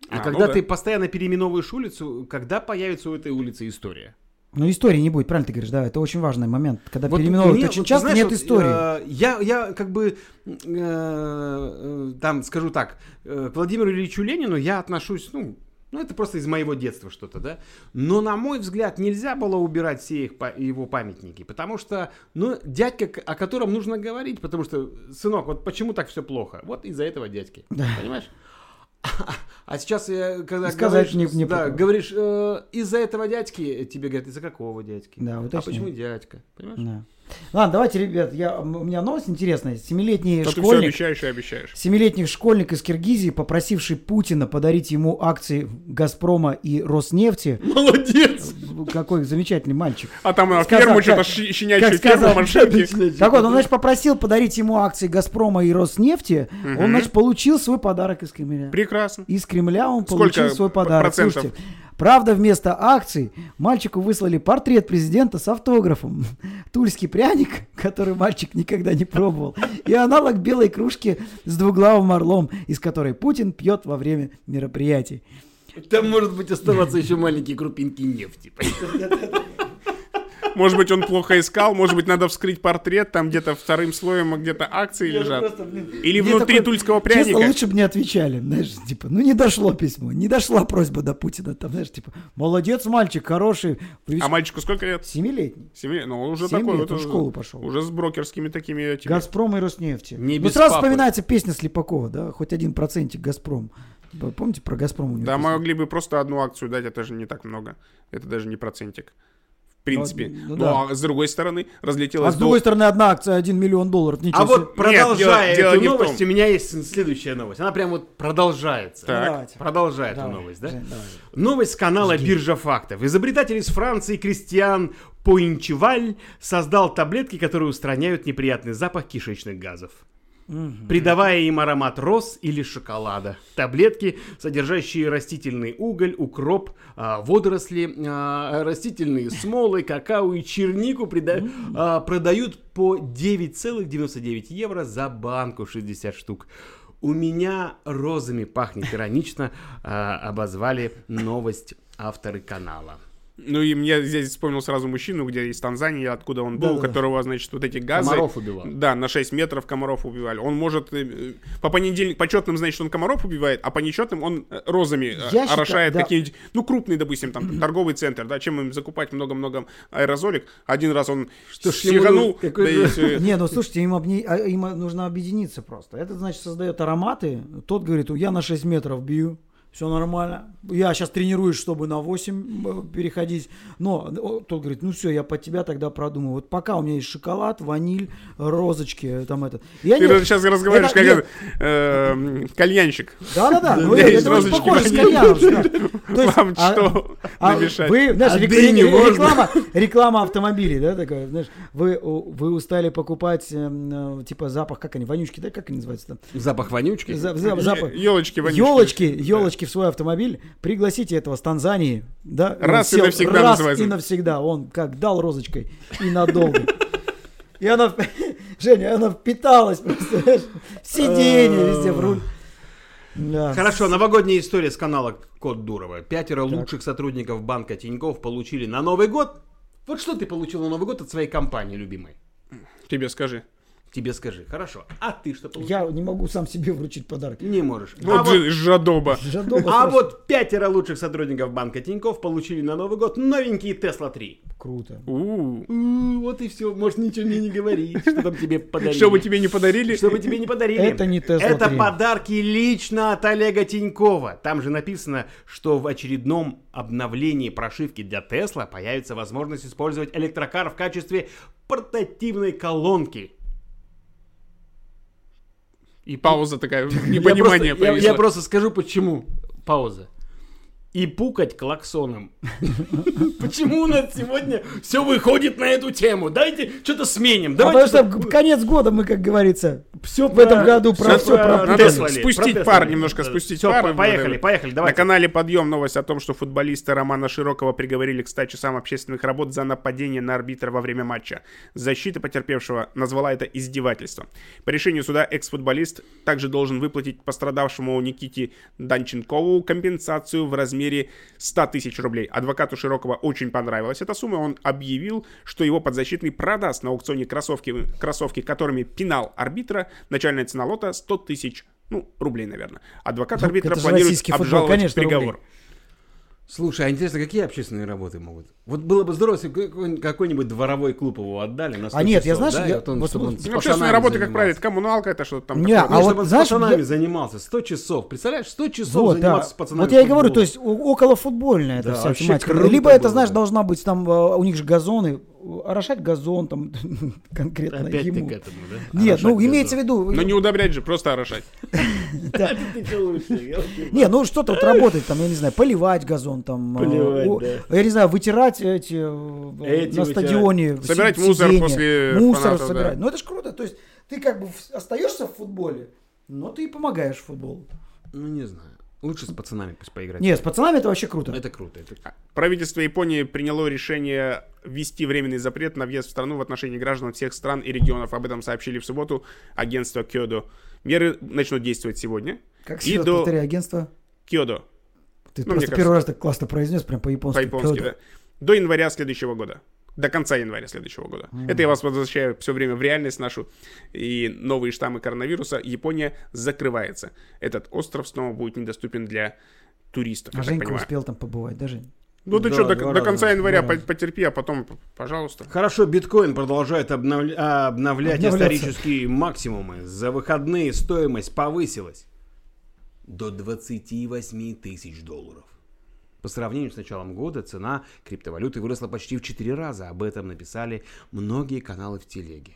А, А, когда ну да. ты постоянно переименовываешь улицу, когда появится у этой улицы история? Ну, истории не будет, правильно ты говоришь, да, это очень важный момент. Когда Вот переименовывают мне, очень вот, часто, знаешь, нет вот, истории. э, я, я как бы, э, э, там, скажу так, э, к Владимиру Ильичу Ленину я отношусь, ну, ну, это просто из моего детства что-то, да. Но, на мой взгляд, нельзя было убирать все их, его памятники, потому что, ну, дядька, о котором нужно говорить, потому что, сынок, вот почему так все плохо? Вот из-за этого дядьки, понимаешь? *laughs* А сейчас, э, когда сказать говоришь, не- не да, говоришь, э, из-за этого дядьки, тебе говорят, из-за какого дядьки? Да, а уточни. почему дядька? Понимаешь? Да. Ладно, давайте, ребят, я, у меня новость интересная. Семилетний Но ты школьник, обещаешь и обещаешь. семилетний школьник из Киргизии, попросивший Путина подарить ему акции Газпрома и Роснефти. Молодец! Какой замечательный мальчик. А там Сказал, ферму что-то щенячью как ферму машинки. Так вот, он, значит, попросил подарить ему акции Газпрома и Роснефти. Он, значит, получил свой подарок из Кремля. Прекрасно. Из Кремля он Сколько получил свой подарок. процентов? Слушайте, правда, вместо акций мальчику выслали портрет президента с автографом. Тульский пряник, который мальчик никогда не пробовал. И аналог белой кружки с двуглавым орлом, из которой Путин пьет во время мероприятий. Там может быть оставаться еще маленькие крупинки нефти. *laughs* Может быть, он плохо искал, может быть, надо вскрыть портрет, там где-то вторым слоем где-то акции лежат. Или Мне внутри такой- тульского Честно, пряника. лучше бы не отвечали, знаешь, типа, ну не дошло письмо, не дошла просьба до Путина, там, знаешь, типа, молодец, мальчик, хороший, А мальчику сколько лет? семилетний. Семи? Ну, уже Семь такой лет, вот, в школу пошел. Уже с брокерскими такими этими. Газпром и Роснефти. Не ну, без сразу папы. вспоминается песня Слепакова, да, хоть один процентик Газпром. Помните про Газпром Да, песня? могли бы просто одну акцию дать, это же не так много. Это даже не процентик. В принципе. Ну, Ну, да. а с другой стороны, А разлетелось с другой до- стороны, одна акция 1 миллион долларов, ничего А себе. вот продолжая дело- дело эту не в новость, у меня есть следующая новость. Она прям вот продолжается. Так. Ну, давайте. Продолжай эту Давай, новость, да? Жень, давай. Новость с канала Биржа фактов. Изобретатель из Франции Кристиан Поинчеваль создал таблетки, которые устраняют неприятный запах кишечных газов. Придавая им аромат роз или шоколада. Таблетки, содержащие растительный уголь, укроп, а, водоросли, а, растительные смолы, какао и чернику, прида- а, продают по 9,99 евро за банку 60 штук. У меня розами пахнет иронично, обозвали новость авторы канала. Ну и мне здесь вспомнил сразу мужчину, где из Танзании, откуда он был, у Да-да-да. которого, значит, вот эти газы... Комаров убивал. Да, на 6 метров комаров убивали. Он может... э, По понедельник, по четным, значит, он комаров убивает, а по нечетным он э, розами э, Я считаю, орошает да. какие-нибудь... Ну, крупный, допустим, там, *clears throat* торговый центр, да, чем им закупать много-много аэрозолик. Один раз он Что сиганул, ну, да и. *laughs* Не, ну слушайте, им, обне- а, им нужно объединиться просто. Этот, значит, создает ароматы. Тот говорит, я на 6 метров бью. Все нормально. Я сейчас тренируюсь, чтобы на 8 э, переходить. Но тот говорит, ну все, я под тебя тогда продумаю. Вот пока у меня есть шоколад, ваниль, розочки, э, там это. Я Ты не- сейчас разговариваешь, это- как нет, это, э, кальянщик. Да-да-да, ну, Да, это очень розочки похоже с кальяном. да. То есть, Вам а- что а намешать? Вы, знаешь, А реклама, реклама автомобилей, да, такая, знаешь, вы, вы устали покупать, эм, э, типа, запах, как они, вонючки, да, как они называются там? Запах вонючки. За- за- запах. Елочки, Елочки, елочки в свой автомобиль. Пригласите этого с Танзании, да? Раз и сел- навсегда раз называется. и навсегда. Он как дал розочкой и надолго. И она, Женя, она впиталась просто, сиденье везде, в руль. Да. Хорошо, новогодняя история с канала Код Дурова. Пятеро лучших сотрудников банка Тиньков получили на Новый год. Вот что ты получил на Новый год от своей компании, любимой? Тебе скажи. Тебе скажи. Хорошо. А ты что получил? Я не могу сам себе вручить подарок. Не можешь. Вот а вот, же жадоба. Жадоба а вот пятеро лучших сотрудников банка Тиньков получили на Новый год новенькие Тесла 3. Круто. У-у. У, Вот и все. Может, ничего мне не говорить, что там тебе подарили. Что бы тебе не подарили? Что бы тебе не подарили. Это не Tesla Это 3. подарки лично от Олега Тинькова. Там же написано, что в очередном обновлении прошивки для Тесла появится возможность использовать электрокар в качестве портативной колонки. И пауза такая, *laughs* Я непонимание просто, я- я просто скажу, почему. Пауза. И пукать клаксоном. *laughs* Почему у нас сегодня все выходит на эту тему? Дайте что-то сменим. А потому Давайте что что-то- г- конец года мы, как говорится, все в этом году про все надо спустить пар, немножко спустить пар. поехали, поехали, На давайте. канале Подъем новость о том, что футболиста Романа Широкого приговорили к 100 часам общественных работ за нападение на арбитра во время матча. Защита потерпевшего назвала это издевательством. По решению суда экс-футболист также должен выплатить пострадавшему Никите Данченкову компенсацию в размере 100 тысяч рублей. Адвокату Широкого очень понравилась эта сумма. Он объявил, что его подзащитный продаст на аукционе кроссовки, кроссовки которыми пинал арбитра. Начальная цена лота 100 тысяч ну, рублей, наверное. Адвокат Ну, арбитра это планирует футбол, обжаловать конечно, приговор. рублей. Слушай, а интересно, какие общественные работы могут? Вот было бы здорово, если какой-нибудь дворовой клуб его отдали на 100 А нет, я часов, знаешь, да, я- вот он, вот чтобы он ну, с общественные работы, как занимался. правило, это коммуналка, это что-то там Не, такое. а Ну, вот чтобы он знаешь, с пацанами я- занимался 100 часов. Представляешь, 100 часов Вот, да. заниматься с пацанами Вот я и говорю, то есть о- околофутбольная эта Да, вся вообще тематика. Либо это, было знаешь, бы. должна быть там, э, у них же газоны, орошать газон там *laughs* конкретно Опять ему. ты к этому, да? Нет, ну Орошать имеется в виду... Но не удобрять же, просто орошать. *laughs* Не, ну что-то вот работает, там, я не знаю, поливать газон, там, э, я не знаю, вытирать эти, э, на стадионе, Собирать мусор сиденья, после мусор собирать. Ну это ж круто, то есть ты как бы остаешься в футболе, но ты и помогаешь футболу. Ну, не знаю. Лучше с пацанами пусть поиграть. Нет, с пацанами это вообще круто. Это круто. Это... Правительство Японии приняло решение ввести временный запрет на въезд в страну в отношении граждан всех стран и регионов. Об этом сообщили в субботу агентство Кёдо. Меры начнут действовать сегодня. Как И до- повторяй, агентство? Кёдо, Ты Ну, просто кажется. первый раз так классно произнес, прям по-японски. по-японски, да. До января следующего года. До конца января следующего года. Это я вас возвращаю все время в реальность нашу. И новые штаммы коронавируса. Япония закрывается. Этот остров снова будет недоступен для туристов, А Женька успел там побывать, да, Жень? Ну ты Да, что, до, до раза. конца января Два по- раза. потерпи, а потом, пожалуйста. Хорошо, биткоин продолжает обновля- а, обновлять исторические максимумы. За выходные стоимость повысилась до 28 тысяч долларов. По сравнению с началом года цена криптовалюты выросла почти в 4 раза. Об этом написали многие каналы в телеге.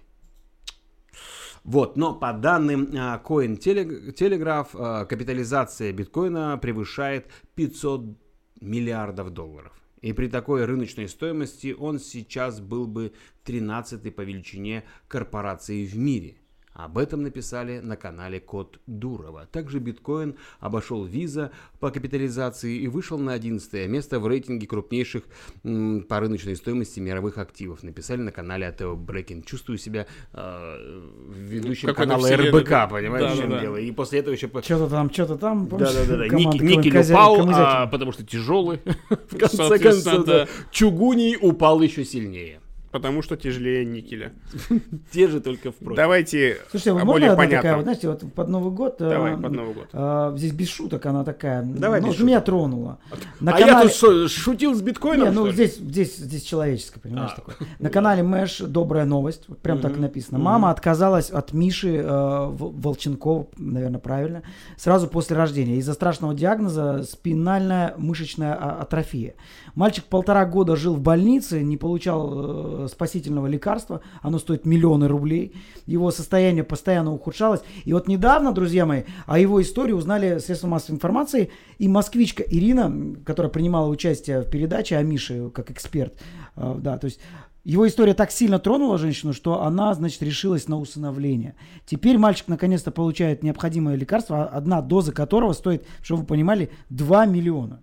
Вот, но по данным а, Coin Tele- Telegraph, а, капитализация биткоина превышает 500 миллиардов долларов. И при такой рыночной стоимости он сейчас был бы 13 по величине корпорации в мире. Об этом написали на канале Код Дурова. Также биткоин обошел виза по капитализации и вышел на 11 место в рейтинге крупнейших м, по рыночной стоимости мировых активов. Написали на канале Атео Брекин. Чувствую себя э, ведущим Какой-то канала РБК, да. понимаешь, в чем Да-да-да. дело. И после этого еще... Что-то там, что-то там. Да-да-да, никель упал, а, потому что тяжелый. *laughs* В конце концов, да. да. Чугуний упал еще сильнее. Потому что тяжелее никеля. *laughs* Те же только в прошлом. Давайте Слушайте, вот можно более одна понятном. такая, вот, знаете, вот под Новый год... э, Давай, под Новый год. э, здесь без шуток она такая. Давай ну, меня тронула. На а я канале... тут что, шутил с биткоином, Не, ну ли? здесь, здесь, здесь человеческое, понимаешь, А. такое. На канале Мэш добрая новость, вот прям так и написано. Мама отказалась от Миши э, Волченкова, наверное, правильно, сразу после рождения из-за страшного диагноза спинальная мышечная а- атрофия. Мальчик полтора года жил в больнице, не получал э, спасительного лекарства, оно стоит миллионы рублей. Его состояние постоянно ухудшалось. И вот недавно, друзья мои, о его истории узнали средства массовой информации. И москвичка Ирина, которая принимала участие в передаче о Мише как эксперт, э, да, то есть его история так сильно тронула женщину, что она, значит, решилась на усыновление. Теперь мальчик наконец-то получает необходимое лекарство, а- одна доза которого стоит, чтобы вы понимали, 2 миллиона.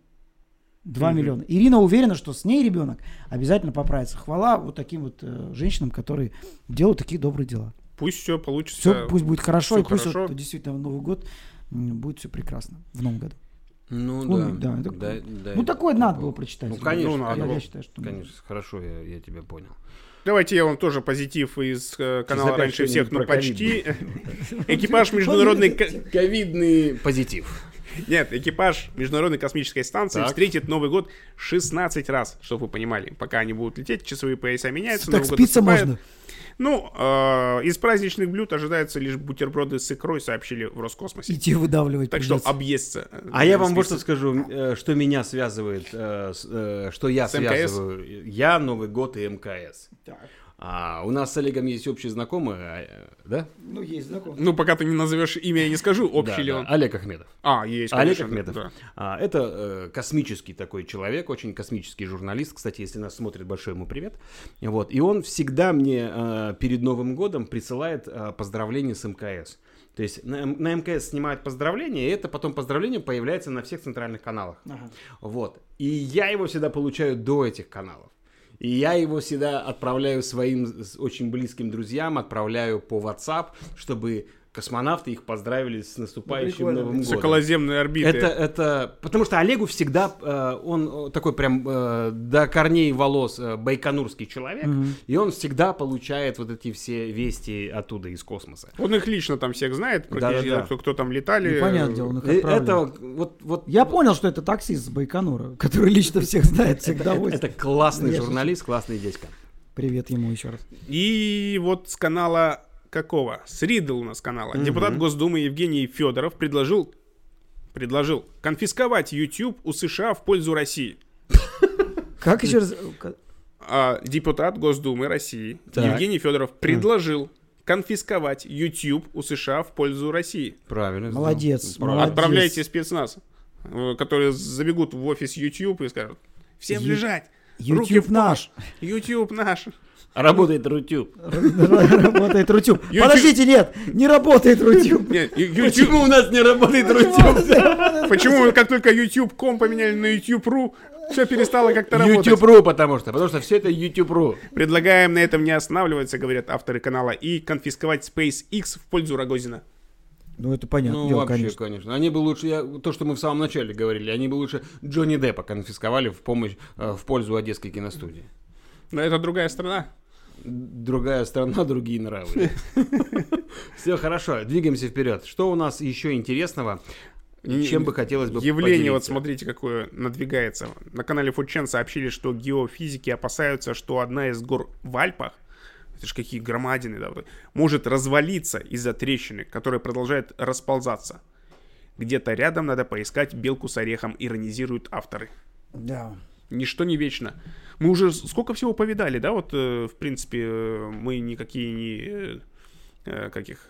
2 миллиона. Ирина уверена, что с ней ребенок обязательно поправится. Хвала вот таким вот э, женщинам, которые делают такие добрые дела. Пусть все получится. Все пусть будет хорошо, и пусть хорошо. вот действительно в Новый год будет все прекрасно. В Новом году. Ну Ну, да. да, это- Да, да, ну, это такое надо было. было прочитать. Ну, конечно, Ну, надо я, было. я считаю, что... Конечно, хорошо, я, я тебя понял. Давайте я вам тоже позитив из э, канала «Раньше всех», что-нибудь ну почти. *laughs* Экипаж международной... ко- Ковидный позитив. Нет, экипаж Международной космической станции Так. встретит Новый год 16 раз, чтобы вы понимали. Пока они будут лететь, часовые пояса меняются, Так Новый год наступает. можно. Ну, э, из праздничных блюд ожидаются лишь бутерброды с икрой, сообщили в Роскосмосе. Идти выдавливать Так что придется. объесться. э, А я вам вот что скажу, э, что меня связывает, э, с, э, что я С МКС? связываю. Я, Новый год и МКС. А у нас с Олегом есть общий знакомый, а, да? Ну, есть знакомый. Ну, пока ты не назовешь имя, я не скажу, общий Да, ли да, он. Олег Ахмедов. А, есть, Олег конечно, Ахмедов. да. А, это э, космический такой человек, очень космический журналист. Кстати, если нас смотрит, большой ему привет. Вот. И он всегда мне э, перед Новым годом присылает э, поздравления с МКС. То есть на, на МКС снимают поздравления, и это потом поздравление появляется на всех центральных каналах. Ага. Вот. И я его всегда получаю до этих каналов. И я его всегда отправляю своим очень близким друзьям, отправляю по WhatsApp, чтобы космонавты их поздравили с наступающим прикольно. Новым С годом. околоземной орбиты. Это, это, потому что Олегу всегда, э, он э, такой прям э, до корней волос э, байконурский человек, и он всегда получает вот эти все вести оттуда из космоса. Он их лично там всех знает, практически, Да-да-да. кто, кто там летали. Ну, понятное дело, он их И отправляет. это вот, вот Я понял, что это таксист с Байконура, который лично всех знает, всегда это, возит. это классный журналист, классный дядька. Привет ему еще раз. И вот с канала какого? С у нас канала. Депутат Госдумы Евгений Федоров предложил, предложил конфисковать YouTube у США в пользу России. Как еще раз? А депутат Госдумы России. Евгений Федоров предложил конфисковать YouTube у США в пользу России. Правильно. Молодец. Отправляйте спецназ, э, которые забегут в офис YouTube и скажут, всем лежать, YouTube наш. YouTube наш. Работает Рутюб. Работает Рутюб. Подождите, нет, не работает Рутюб. Почему у нас не работает Рутюб? Почему как только YouTube.com поменяли на YouTube.ru, все перестало как-то работать? YouTube.ru, потому что, потому что все это YouTube.ru. Предлагаем на этом не останавливаться, говорят авторы канала, и конфисковать SpaceX в пользу Рогозина. Ну, это понятно, Ну, дело, вообще, конечно. конечно. Они бы лучше, я, то, что мы в самом начале говорили, они бы лучше Джонни Деппа конфисковали в помощь, э, в пользу Одесской киностудии. Но это другая страна. Другая страна, *laughs* другие нравы. *laughs* Все хорошо, двигаемся вперед. Что у нас еще интересного? Чем бы хотелось бы Явление, вот смотрите, какое надвигается. На канале Фудчен сообщили, что геофизики опасаются, что одна из гор в Альпах, это же какие громадины, да, может развалиться из-за трещины, которая продолжает расползаться. Где-то рядом надо поискать белку с орехом, иронизируют авторы. Да. Ничто не вечно. Мы уже сколько всего повидали, да, вот, э, в принципе, э, мы никакие не, э, каких,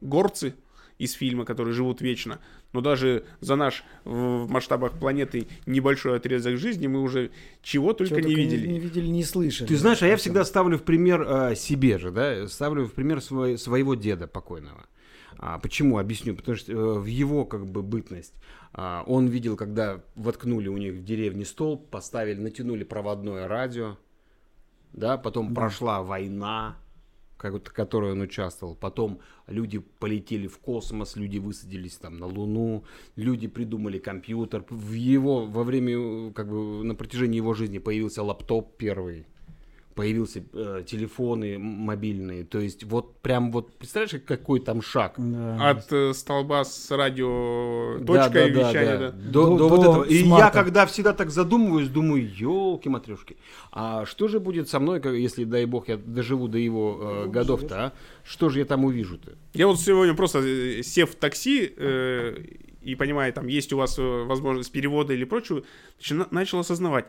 горцы из фильма, которые живут вечно, но даже за наш в масштабах планеты небольшой отрезок жизни мы уже чего только Чего не только видели. Не, видели, не слышали. Ты знаешь, а я всегда ставлю в пример э, себе же, да, ставлю в пример свой- своего деда покойного. А, почему? Объясню. Потому что э, в его как бы бытность а, он видел, когда воткнули у них в деревне столб, поставили, натянули проводное радио, да, потом прошла война, как которой он участвовал, потом люди полетели в космос, люди высадились там на Луну, люди придумали компьютер, в его, во время, э, как бы на протяжении его жизни появился лаптоп первый, появился э, телефоны мобильные, то есть вот прям вот, представляешь, какой там шаг? Да. От э, столба с радио Да, точкой да, да, вещания, да. да. До, До- до вот этого. И я когда всегда так задумываюсь, думаю, елки матрешки, а что же будет со мной, если, дай бог, я доживу до его э, годов-то, а? Что же я там увижу-то? Я вот сегодня просто э, сев в такси э, и понимая, там есть у вас э, возможность перевода или прочего, начал осознавать,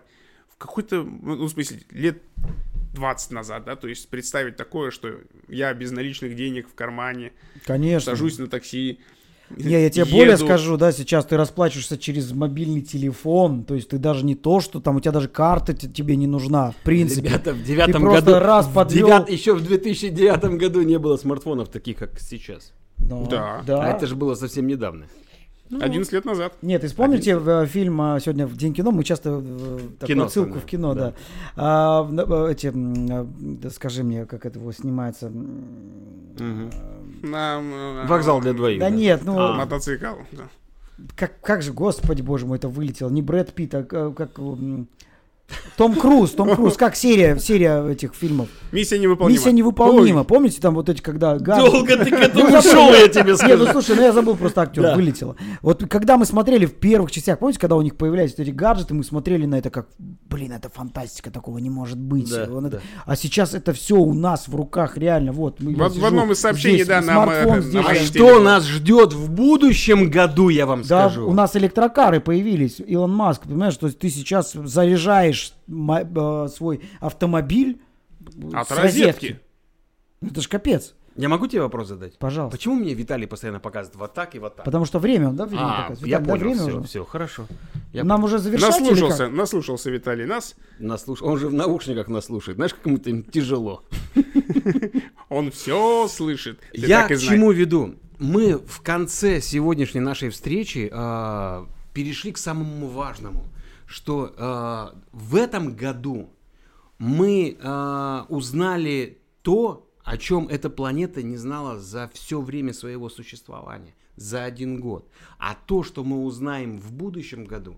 в какой-то, ну, в смысле, лет 20 назад, да, то есть представить такое, что я без наличных денег в кармане, Конечно. сажусь на такси, Не, я тебе еду. более скажу, да, сейчас ты расплачиваешься через мобильный телефон, то есть ты даже не то, что там у тебя даже карта тебе не нужна, в принципе. Ребята, в девятом просто году, раз в подвел. девят- еще в 2009 году не было смартфонов таких, как сейчас. Да. да. А это же было совсем недавно. 11 лет назад. Нет, и вспомните э, фильм а, сегодня в День кино, мы часто э, такую Кино отсылку в кино, да. А, в- э, эти, э, да скажи мне, как это снимается. м, На, э, Вокзал для двоих. Да нет, ну А. Мотоцикл. да. как, как же, господи боже мой, это вылетело. Не Брэд Питт, а как... Том Круз, Том Круз, как серия, серия этих фильмов. Миссия невыполнима. Миссия невыполнима. Помните там вот эти, когда... гаджеты- Долго ты к Ну, этому забыл. шел, я тебе Нет, ну скажу. слушай, ну я забыл просто актер, Да. вылетело. Вот когда мы смотрели в первых частях, помните, когда у них появлялись вот эти гаджеты, мы смотрели на это как, блин, это фантастика, такого не может быть. Да, это- да. А сейчас это все у нас в руках, реально, вот. мы- В- в одном из сообщений, здесь, да, нам, смартфон э, здесь, нам А Маленький что телефон. нас ждет в будущем году, я вам Да, скажу. у нас электрокары появились, Илон Маск, понимаешь, то есть ты сейчас заряжаешь ма- э, свой автомобиль, От с розетки. Это ж капец. Я могу тебе вопрос задать? Пожалуйста. Почему мне Виталий постоянно показывает вот так и вот так? Потому что время, он, да, время А, показывает? я Виталий, да, понял, время все, уже? все, хорошо. Я Нам уже завершать или Наслушался, как? наслушался Виталий нас. наслуш... Он же в наушниках нас слушает. Знаешь, как ему-то им тяжело. *laughs* Он все слышит. Я к чему веду? Мы в конце сегодняшней нашей встречи а, перешли к самому важному, что а, в этом году мы а, узнали то, о чем эта планета не знала за все время своего существования, за один год. А то, что мы узнаем в будущем году,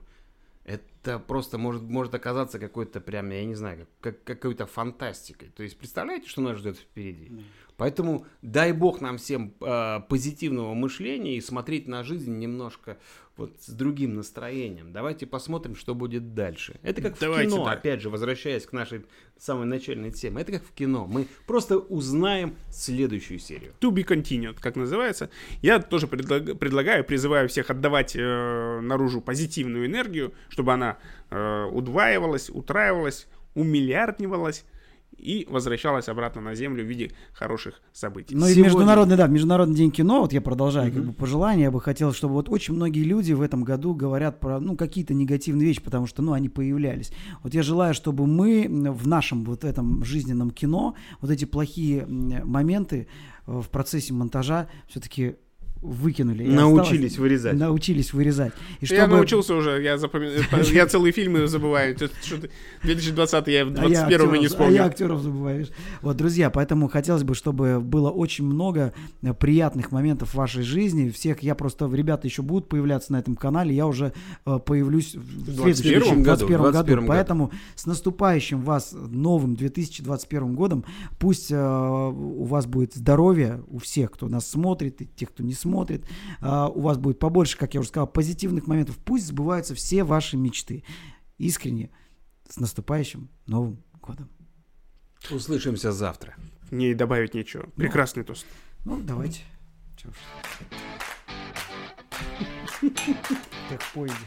это просто может, может оказаться какой-то прям, я не знаю, как, как- какой-то фантастикой. То есть представляете, что нас ждет впереди? Поэтому дай бог нам всем э, позитивного мышления и смотреть на жизнь немножко вот с другим настроением. Давайте посмотрим, что будет дальше. Это как Давайте в кино, так. опять же, возвращаясь к нашей самой начальной теме. Это как в кино. Мы просто узнаем следующую серию. To be continued, как называется. Я тоже предлаг- предлагаю, призываю всех отдавать э, наружу позитивную энергию, чтобы она э, удваивалась, утраивалась, умиллиарднивалась и возвращалась обратно на Землю в виде хороших событий. Ну и Сегодня- международный, да, международный день кино, вот я продолжаю как бы пожелания, я бы хотел, чтобы вот очень многие люди в этом году говорят про, ну, какие-то негативные вещи, потому что, ну, они появлялись. Вот я желаю, чтобы мы в нашем вот этом жизненном кино вот эти плохие моменты э, в процессе монтажа все-таки выкинули. Научились осталось- вырезать. Научились вырезать. И Я чтобы- научился уже, я запоминаю, *laughs* я целые фильмы забываю. Это что-то 2020 я в А я 21 не актеров- А вспомню. я актеров забываешь. Вот, друзья, поэтому хотелось бы, чтобы было очень много э, приятных моментов в вашей жизни. Всех, я просто, ребята еще будут появляться на этом канале, я уже э, появлюсь в 21 следующем году, 21 в 21 году. году. Поэтому с наступающим вас новым 2021 годом. Пусть э, у вас будет здоровье, у всех, кто нас смотрит, и тех, кто не смотрит. Э, у вас будет побольше, как я уже сказал, позитивных моментов. Пусть сбываются все ваши мечты. Искренне. С наступающим Новым годом. Услышимся завтра. Не добавить нечего. Прекрасный тост. Ну, давайте. Чё уж. Как *laughs* в поезде.